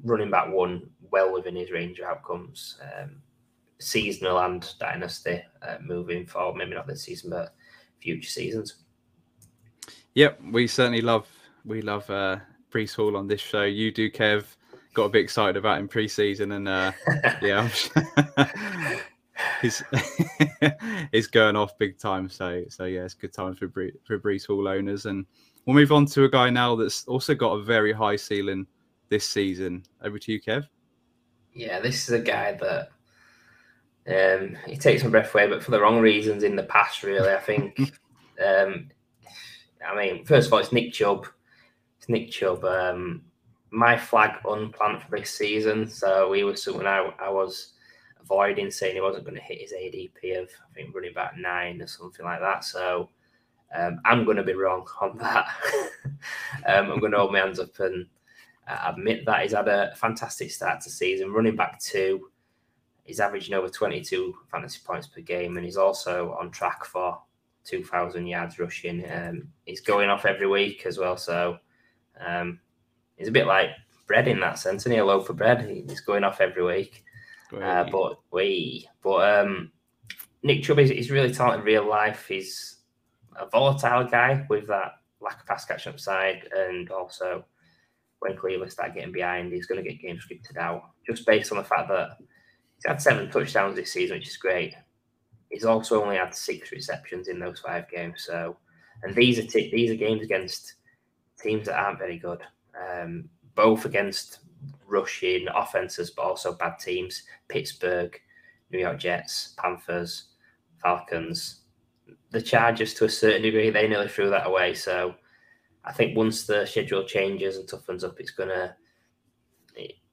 running back one well within his range of outcomes. Um, seasonal and dynasty uh, moving forward, maybe not this season, but future seasons. Yep, we certainly love we love uh, Breece Hall on this show. You do, Kev. Got a bit excited about him pre-season, and uh, yeah, he's he's going off big time. So so yeah, it's good times for Bre- for Breece Hall owners, and we'll move on to a guy now that's also got a very high ceiling this season. Over to you, Kev. Yeah, this is a guy that um, he takes my breath away, but for the wrong reasons in the past. Really, I think. um, I mean, first of all, it's Nick Chubb. It's Nick Chubb. Um, my flag unplanned for this season. So he was someone I, I was avoiding saying he wasn't going to hit his ADP of I think running back nine or something like that. So um, I'm going to be wrong on that. um, I'm going to hold my hands up and uh, admit that he's had a fantastic start to season. Running back two, he's averaging over 22 fantasy points per game, and he's also on track for 2,000 yards rushing. Um, he's going off every week as well, so um, he's a bit like bread in that sense, and he a loaf of bread. He's going off every week. Uh, but we, but um, Nick Chubb is, is really talented in real life. He's a volatile guy with that lack of pass catch up side, and also when Cleveland start getting behind, he's going to get game scripted out just based on the fact that he's had seven touchdowns this season, which is great. He's also only had six receptions in those five games. So, and these are t- these are games against teams that aren't very good, um, both against rushing offenses, but also bad teams: Pittsburgh, New York Jets, Panthers, Falcons. The Chargers, to a certain degree, they nearly threw that away. So, I think once the schedule changes and toughens up, it's gonna.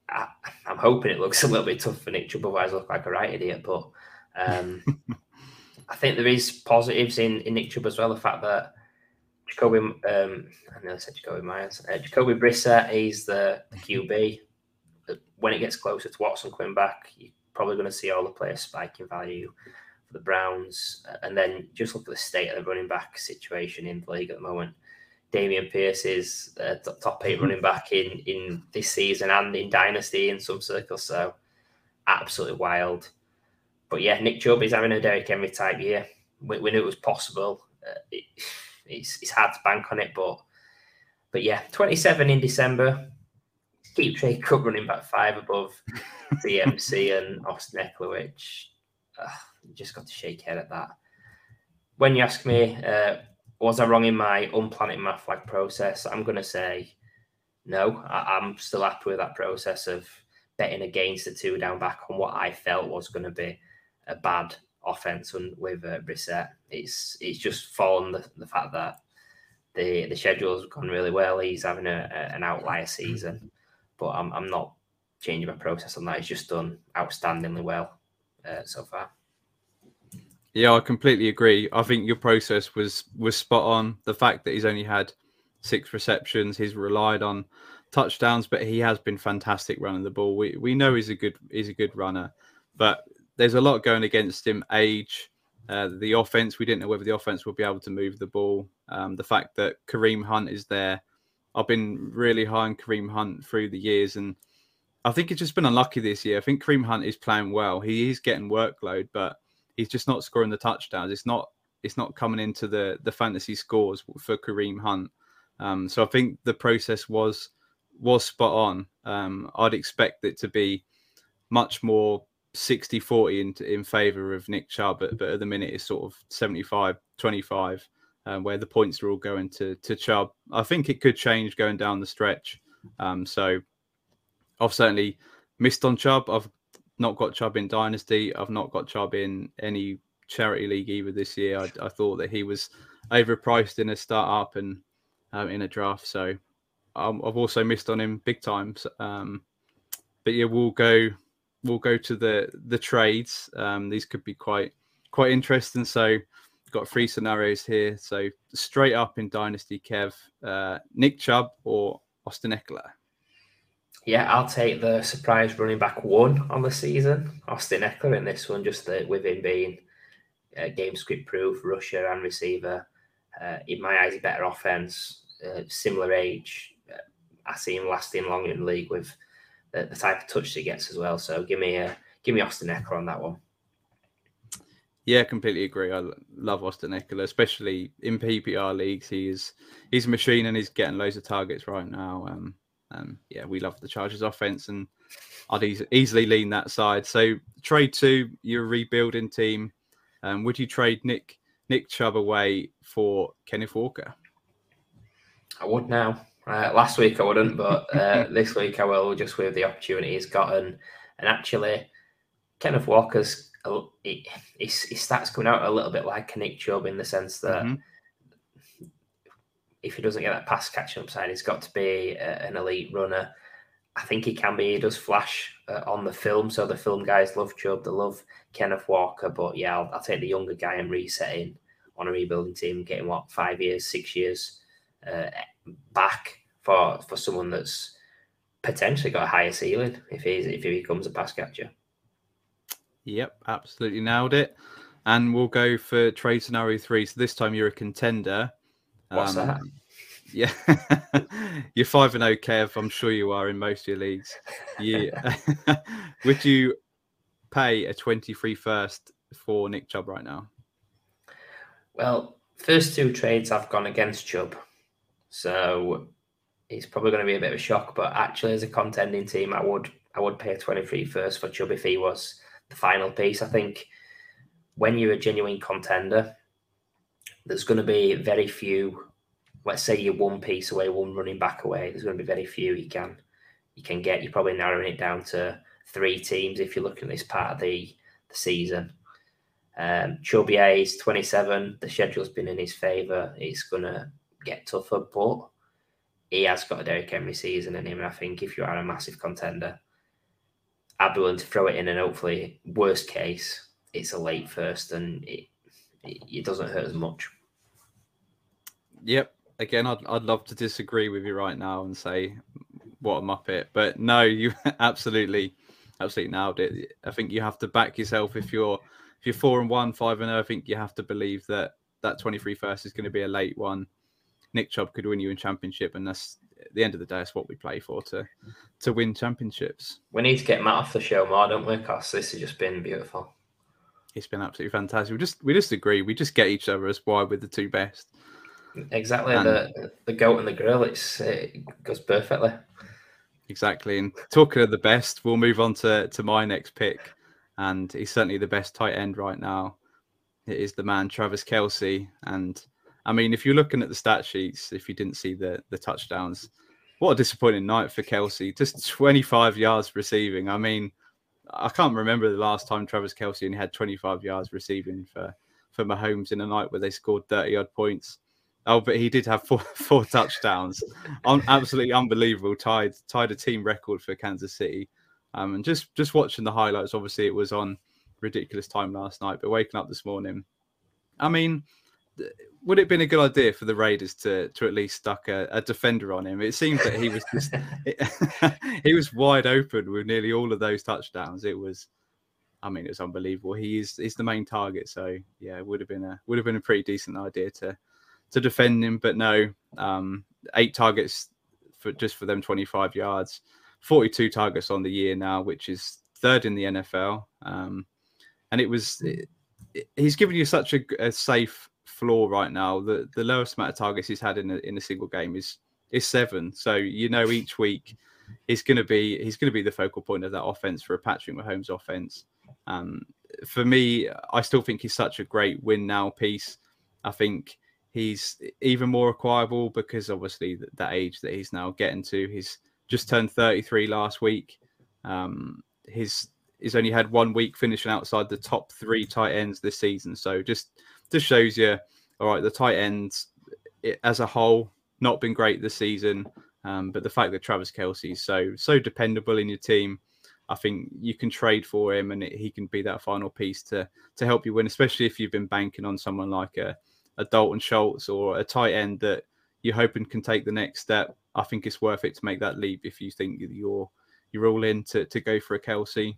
I, am hoping it looks a little bit tough for Nick Chubb, otherwise I look like a right idiot. But um, I think there is positives in, in Nick Chubb as well. The fact that Jacoby, um, I nearly said Jakobi Myers, uh, Jacoby Brissett, he's the, the QB. When it gets closer to Watson coming back, you're probably going to see all the players spike in value for the Browns. And then just look at the state of the running back situation in the league at the moment. Dameon Pierce is uh, top eight running back in, in this season and in Dynasty in some circles. So absolutely wild. But yeah, Nick Chubb is having a Derrick Henry type year. We, we knew it was possible. Uh, it, it's, it's hard to bank on it, but but yeah, 27 in December. Keep Trade Cut running back five above CMC and Austin Ekeler, which uh, just got to shake head at that. When you ask me, uh, was I wrong in my unplanning my flag process? I'm going to say no. I, am still happy with that process of betting against the two down back on what I felt was going to be a bad offense with uh, Brissett. It's it's just fallen the, the fact that the the schedule's gone really well. He's having a, a, an outlier season, but I'm I'm not changing my process on that. He's just done outstandingly well uh, so far. Yeah, I completely agree. I think your process was was spot on. The fact that he's only had six receptions, he's relied on touchdowns, but he has been fantastic running the ball. We we know he's a good he's a good runner, but there's a lot going against him. Age, uh, the offense. We didn't know whether the offense would be able to move the ball. Um, the fact that Kareem Hunt is there. I've been really high on Kareem Hunt through the years, and I think it's just been unlucky this year. I think Kareem Hunt is playing well. He is getting workload, but he's just not scoring the touchdowns. It's not it's not coming into the the fantasy scores for Kareem Hunt. Um, so I think the process was was spot on. Um, I'd expect it to be much more 60 40 in, in favor of Nick Chubb, but, but at the minute it's sort of 75 25, where the points are all going to, to Chubb. I think it could change going down the stretch. Um, so I've certainly missed on Chubb. I've not got Chubb in Dynasty. I've not got Chubb in any charity league either this year. I, I thought that he was overpriced in a startup and um, in a draft. So um, I've also missed on him big times. Um, but yeah, we'll go we'll go to the the trades. Um, these could be quite quite interesting. So got three scenarios here. So straight up in Dynasty, Kev, uh, Nick Chubb or Austin Ekeler. Yeah, I'll take the surprise running back one on the season, Austin Ekeler in this one, just the, with him being uh, game script proof, rusher and receiver. Uh, in my eyes, a better offense, uh, similar age. Uh, I see him lasting long in the league with the, the, type of touch he gets as well. So give me a give me Austin Ekeler on that one. Yeah, completely agree. I love Austin Ekeler, especially in PPR leagues. He is he's a machine and he's getting loads of targets right now. Um, um, yeah, we love the Chargers offense, and I'd e- easily lean that side. So trade two, you're a rebuilding team. Um, would you trade Nick Nick Chubb away for Kenneth Walker? I would now. Uh, last week I wouldn't, but uh, this week I will, just with the opportunity he's gotten. And actually, Kenneth Walker's he, he, he starts coming out a little bit like Nick Chubb in the sense that. Mm-hmm if he doesn't get that pass catching upside, he's got to be a, an elite runner. I think he can be. He does flash uh, on the film, so the film guys love Chubb, they love Kenneth Walker. But yeah, I'll, I'll take the younger guy and resetting on a rebuilding team, getting what five years, six years uh, back for for someone that's potentially got a higher ceiling if he's if he becomes a pass catcher. Yep, absolutely nailed it. And we'll go for trade scenario three. So this time you're a contender. What's um, that? Yeah, you're five and zero, Kev. I'm sure you are in most of your leagues. Yeah, would you pay a 23 first for Nick Chubb right now? Well, first two trades I've gone against Chubb, so it's probably going to be a bit of a shock. But actually, as a contending team, I would I would pay a 23 first for Chubb if he was the final piece. I think when you're a genuine contender, there's going to be very few. Let's say you're one piece away, one running back away. There's going to be very few you can you can get. You're probably narrowing it down to three teams if you're looking at this part of the, the season. Um, Chubier is 27. The schedule's been in his favour. It's going to get tougher, but he has got a Derrick Henry season in him. And I think if you are a massive contender, I'd be willing to throw it in, and hopefully, worst case, it's a late first, and it it, it doesn't hurt as much. Yep. Again, I'd I'd love to disagree with you right now and say what a muppet, but no, you absolutely absolutely nailed it. I think you have to back yourself if you're if you're four and one, five and zero. I think you have to believe that that 23 first is going to be a late one. Nick Chubb could win you in championship, and that's at the end of the day, that's what we play for to to win championships. We need to get Matt off the show more, don't we? Because this has just been beautiful. It's been absolutely fantastic. We just we just agree. We just get each other as why we're the two best. Exactly. And the the goat and the grill. It's it goes perfectly. Exactly. And talking of the best, we'll move on to to my next pick, and he's certainly the best tight end right now. It is the man Travis Kelce, and I mean, if you're looking at the stat sheets, if you didn't see the the touchdowns, what a disappointing night for Kelce. Just 25 yards receiving. I mean, I can't remember the last time Travis Kelce only had 25 yards receiving for for Mahomes in a night where they scored 30 odd points. Oh, but he did have four four touchdowns. Un- absolutely unbelievable. Tied tied a team record for Kansas City. Um, and just just watching the highlights, obviously it was on ridiculous time last night. But waking up this morning, I mean, would it have been a good idea for the Raiders to to at least stuck a, a defender on him? It seemed that he was just he was wide open with nearly all of those touchdowns. It was, I mean, it was unbelievable. He is he's the main target, so yeah, it would have been a would have been a pretty decent idea to to defend him, but no, um, eight targets for just for them twenty five yards, forty two targets on the year now, which is third in the NFL. Um, and it was. It, he's given you such a, a safe floor right now. The the lowest amount of targets he's had in a, in a single game is is seven. So you know each week he's going to be he's going to be the focal point of that offense for a Patrick Mahomes offense. Um, for me, I still think he's such a great win now piece. I think he's even more acquirable because obviously the, the age that he's now getting to. He's just turned 33 last week. Um, his he's only had one week finishing outside the top three tight ends this season. So just just shows you, all right, the tight ends it, as a whole not been great this season. Um, but the fact that Travis Kelce is so so dependable in your team, I think you can trade for him and it, he can be that final piece to to help you win, especially if you've been banking on someone like a, a Dalton Schultz or a tight end that you're hoping can take the next step. I think it's worth it to make that leap if you think you're you're all in to, to go for a Kelce.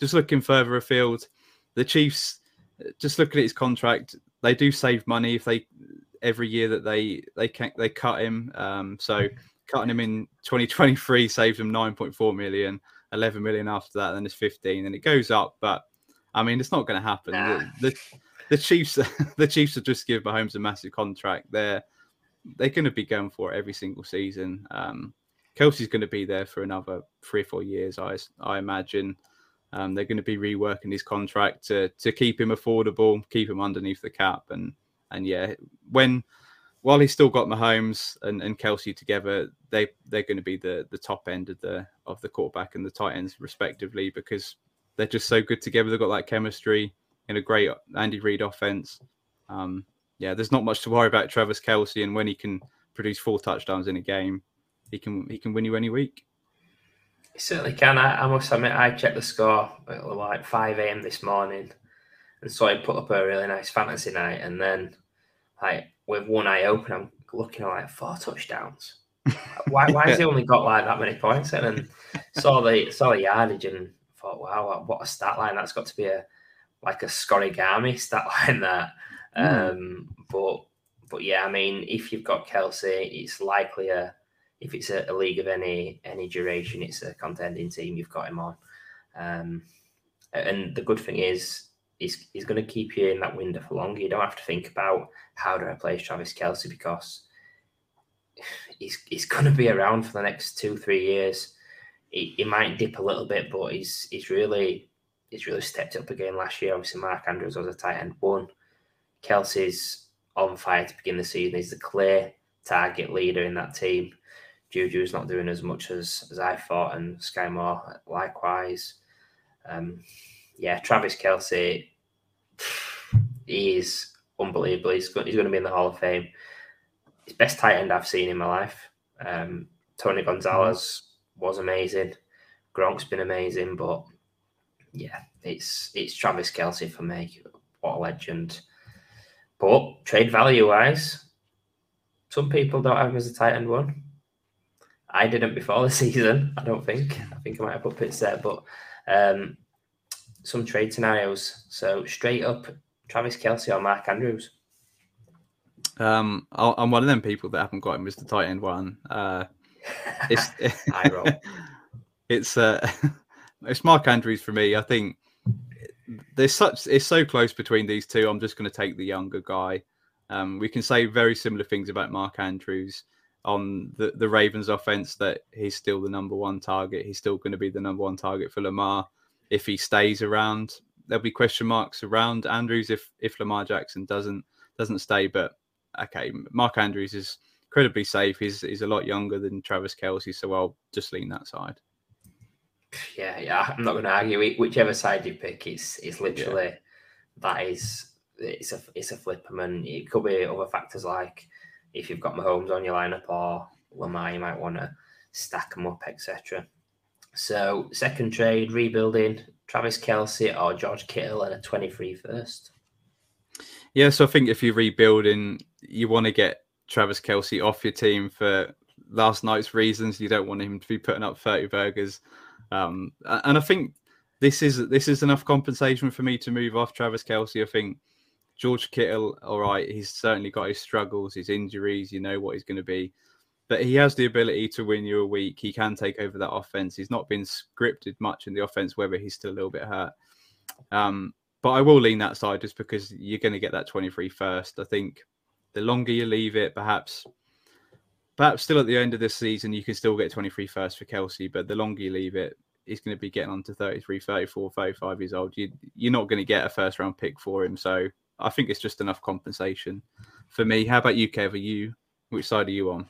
Just looking further afield, the Chiefs just looking at his contract, they do save money if they every year that they they can they cut him. Um, so cutting him in 2023 saves them 9.4 million, 11 million after that, then it's 15, and it goes up. But I mean, it's not going to happen. Nah. The, the, the Chiefs, the Chiefs have just give Mahomes a massive contract. They're they're going to be going for it every single season. Um, Kelce's going to be there for another three or four years, I I imagine. Um, they're going to be reworking his contract to to keep him affordable, keep him underneath the cap, and and yeah, when while he's still got Mahomes and, and Kelce together, they they're going to be the the top end of the of the quarterback and the tight ends respectively because they're just so good together. They've got that chemistry in a great Andy Reid offense. Um, yeah, there's not much to worry about Travis Kelce, and when he can produce four touchdowns in a game, he can he can win you any week. Certainly can. I, I must admit, I checked the score at like 5 a.m. this morning and saw him put up a really nice fantasy night. And then, like, with one eye open, I'm looking at like four touchdowns. why, why has he only got like that many points? And then saw the saw the yardage and thought, wow, what a stat line! That's got to be a like a scorigami stat line there. Mm. Um, but but yeah, I mean, if you've got Kelce, it's likely a if it's a, a, league of any any duration, it's a contending team. You've got him on, um, and the good thing is, he's he's going to keep you in that window for longer. You don't have to think about how do I Travis Kelce because he's he's going to be around for the next two three years. He, he might dip a little bit, but he's he's really he's really stepped up again last year. Obviously, Mark Andrews was a tight end one. Kelce's on fire to begin the season. He's the clear target leader in that team. Juju's not doing as much as, as I thought, and Skyy Moore likewise. Um, yeah, Travis Kelce, he's unbelievable. He's, he's going to be in the Hall of Fame. His best tight end I've seen in my life. Um, Tony Gonzalez was amazing. Gronk's been amazing, but yeah, it's it's Travis Kelce for me. What a legend. But trade value wise, some people don't have him as a tight end one. I didn't before the season. I don't think. I think I might have put Pitts there, but um, some trade scenarios. So straight up, Travis Kelce or Mark Andrews. Um, I'm one of them people that haven't got him as the tight end one. Uh, it's it's uh, it's Mark Andrews for me. I think there's such it's so close between these two. I'm just going to take the younger guy. Um, we can say very similar things about Mark Andrews on the, the Ravens offense that he's still the number one target. He's still going to be the number one target for Lamar if he stays around. There'll be question marks around Andrews if if Lamar Jackson doesn't doesn't stay. But okay, Mark Andrews is incredibly safe. He's he's a lot younger than Travis Kelce, so I'll just lean that side. Yeah, yeah, I'm not going to argue. Whichever side you pick, it's it's literally yeah. that is it's a it's a flip. I mean, it could be other factors like if you've got Mahomes on your lineup or Lamar, you might want to stack them up, etc. So, second trade, rebuilding Travis Kelce or George Kittle and a 23 first. Yeah, so I think if you're rebuilding, you want to get Travis Kelce off your team for last night's reasons. You don't want him to be putting up 30 burgers. Um, and I think this is this is enough compensation for me to move off Travis Kelce. I think George Kittle, all right, he's certainly got his struggles, his injuries. You know what he's going to be, but he has the ability to win you a week. He can take over that offense. He's not been scripted much in the offense, whether he's still a little bit hurt. Um, but I will lean that side just because you're going to get that 23 first. I think the longer you leave it, perhaps, perhaps still at the end of this season, you can still get 23 first for Kelce. but the longer you leave it, he's going to be getting on to 33, 34, 35 years old. You, you're not going to get a first round pick for him. So I think it's just enough compensation for me. How about you, Kev? Are you which side are you on?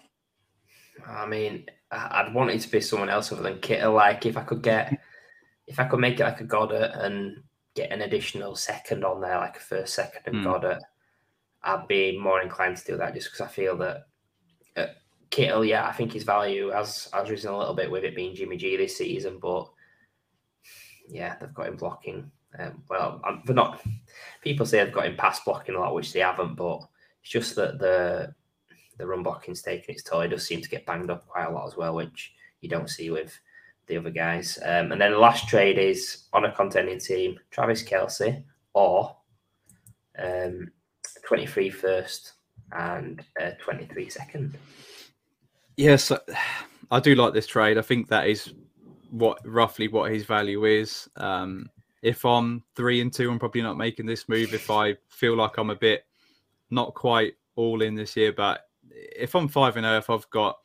I mean, I'd want it to be someone else other than Kittle. Like if I could get, if I could make it like a Goedert and get an additional second on there, like a first second and mm. Goedert, I'd be more inclined to do that just because I feel that uh, Kittle, yeah, I think his value has has risen a little bit with it being Jimmy G this season, but yeah, they've got him blocking um, well, they're not. People say they've got him pass blocking a lot, which they haven't. But it's just that the the run blocking's taking its toll. He does seem to get banged up quite a lot as well, which you don't see with the other guys. Um, and then the last trade is on a contending team: Travis Kelce or um, 23 first and uh, 23 second. Yes, I do like this trade. I think that is what roughly what his value is. Um, if I'm three and two, I'm probably not making this move. If I feel like I'm a bit not quite all in this year, but if I'm five and zero, if I've got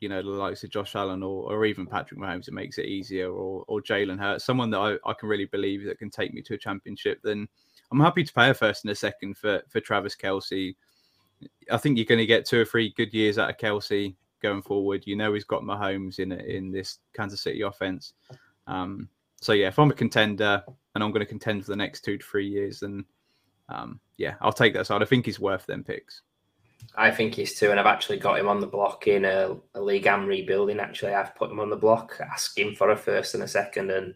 you know the likes of Josh Allen or, or even Patrick Mahomes, it makes it easier, or or Jalen Hurts, someone that I, I can really believe that can take me to a championship, then I'm happy to pay a first and a second for for Travis Kelce. I think you're going to get two or three good years out of Kelce going forward. You know he's got Mahomes in in this Kansas City offense. Um, so yeah, if I'm a contender and I'm going to contend for the next two to three years, then um, yeah, I'll take that side. I think he's worth them picks. I think he's too, and I've actually got him on the block in a, a league I'm rebuilding. Actually, I've put him on the block, asking for a first and a second, and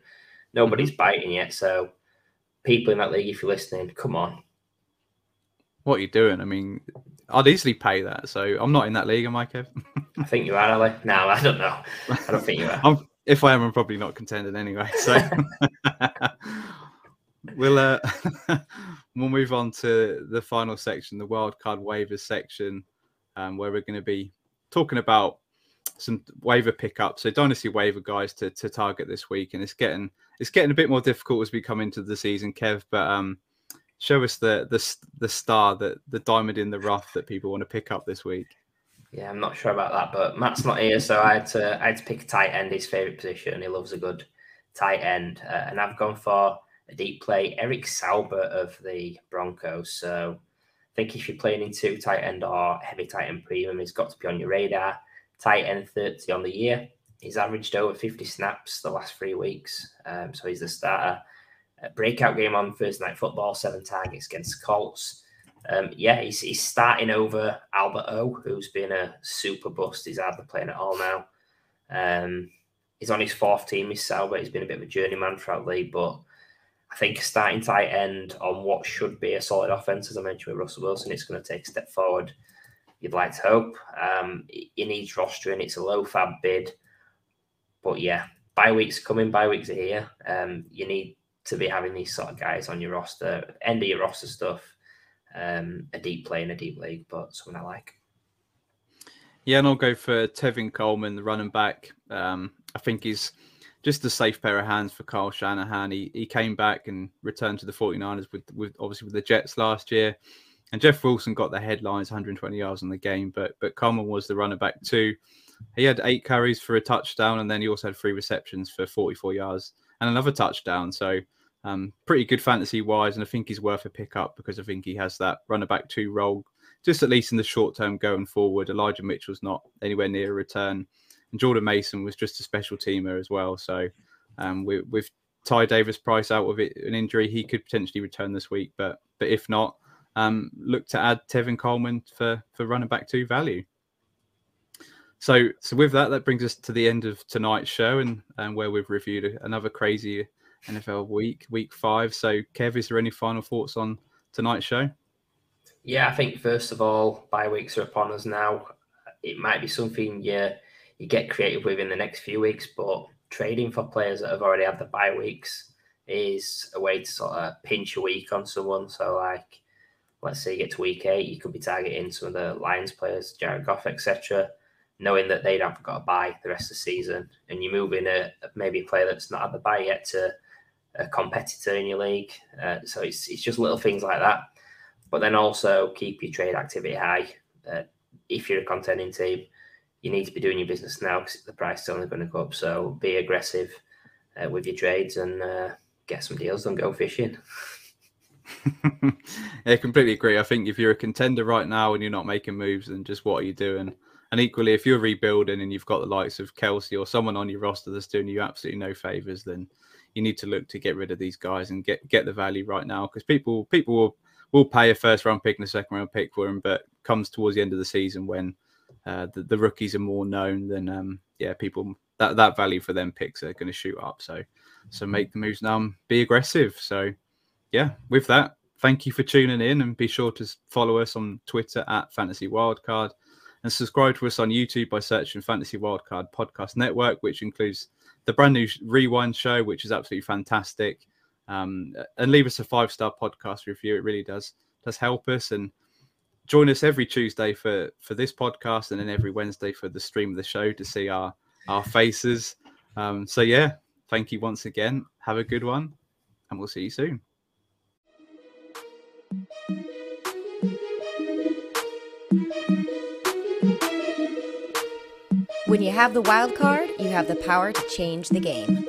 nobody's mm-hmm. biting yet. So, people in that league, if you're listening, come on. What are you doing? I mean, I'd easily pay that. So I'm not in that league, am I, Kev? I think you are, Ali. No, I don't know. I don't think you are. I'm, if I am, I'm probably not contending anyway. So we'll uh, we'll move on to the final section, the wildcard waivers section, um, where we're going to be talking about some waiver pickups. So dynasty waiver guys to, to target this week, and it's getting it's getting a bit more difficult as we come into the season, Kev. But um, show us the the the star that the diamond in the rough that people want to pick up this week. Yeah, I'm not sure about that, but Matt's not here, so I had to I had to pick a tight end, his favorite position. He loves a good tight end, uh, and I've gone for a deep play, Eric Saubert of the Broncos. So I think if you're playing in two tight end or heavy tight end premium, he's got to be on your radar. Tight end 30 on the year. He's averaged over 50 snaps the last three weeks. Um, so he's the starter. Breakout game on Thursday Night Football, seven targets against the Colts. Um, yeah, he's, he's starting over Albert O, who's been a super bust. He's hardly playing at all now. Um, he's on his fourth team, he's Saubert. He's been a bit of a journeyman throughout the league, but I think starting tight end on what should be a solid offense, as I mentioned with Russell Wilson, it's going to take a step forward. You'd like to hope. Um, he needs rostering. It's a low FAAB bid, but yeah, bye weeks coming. Bye weeks are here. Um, you need to be having these sort of guys on your roster. End of your roster stuff. Um, a deep play in a deep league, but something I like. Yeah, and I'll go for Tevin Coleman, the running back. Um, I think he's just a safe pair of hands for Kyle Shanahan. He, he came back and returned to the 49ers with, with obviously with the Jets last year. And Jeff Wilson got the headlines, 120 yards in the game, but but Coleman was the running back too. He had eight carries for a touchdown, and then he also had three receptions for 44 yards and another touchdown. So um, pretty good fantasy wise, and I think he's worth a pickup because I think he has that running back two role, just at least in the short term going forward. Elijah Mitchell's not anywhere near a return and Jordan Mason was just a special teamer as well. So um, with, with Ty Davis Price out of it, an injury, he could potentially return this week. But but if not, um, look to add Tevin Coleman for for running back two value. So so with that, that brings us to the end of tonight's show, and and where we've reviewed another crazy NFL week, week five. So Kev, is there any final thoughts on tonight's show? Yeah, I think first of all, bye weeks are upon us now. It might be something you you get creative with in the next few weeks. But trading for players that have already had the bye weeks is a way to sort of pinch a week on someone. So like, let's say you get to week eight, you could be targeting some of the Lions players, Jared Goff, etc., knowing that they haven't got a bye the rest of the season, and you move in a maybe a player that's not had the bye yet to a competitor in your league. Uh, so it's it's just little things like that. But then also keep your trade activity high. Uh, if you're a contending team, you need to be doing your business now because the price is only going to go up. So be aggressive uh, with your trades and uh, get some deals. Don't go fishing. yeah, completely agree. I think if you're a contender right now and you're not making moves, then just what are you doing? And equally, if you're rebuilding and you've got the likes of Kelce or someone on your roster that's doing you absolutely no favors, then you need to look to get rid of these guys and get get the value right now because people people will will pay a first round pick and a second round pick for him, but comes towards the end of the season when uh, the, the, rookies are more known than um, yeah people that that value for them picks are going to shoot up. So so mm-hmm. make the moves now, be aggressive. So yeah, with that, thank you for tuning in, and be sure to follow us on Twitter at Fantasy Wildcard, and subscribe to us on YouTube by searching Fantasy Wildcard Podcast Network, which includes the brand new Rewind show, which is absolutely fantastic. Um, and leave us a five star podcast review. It really does does help us and join us every Tuesday for for this podcast, and then every Wednesday for the stream of the show to see our our faces. Um, so yeah, thank you once again. Have a good one, and we'll see you soon. When you have the wild card, you have the power to change the game.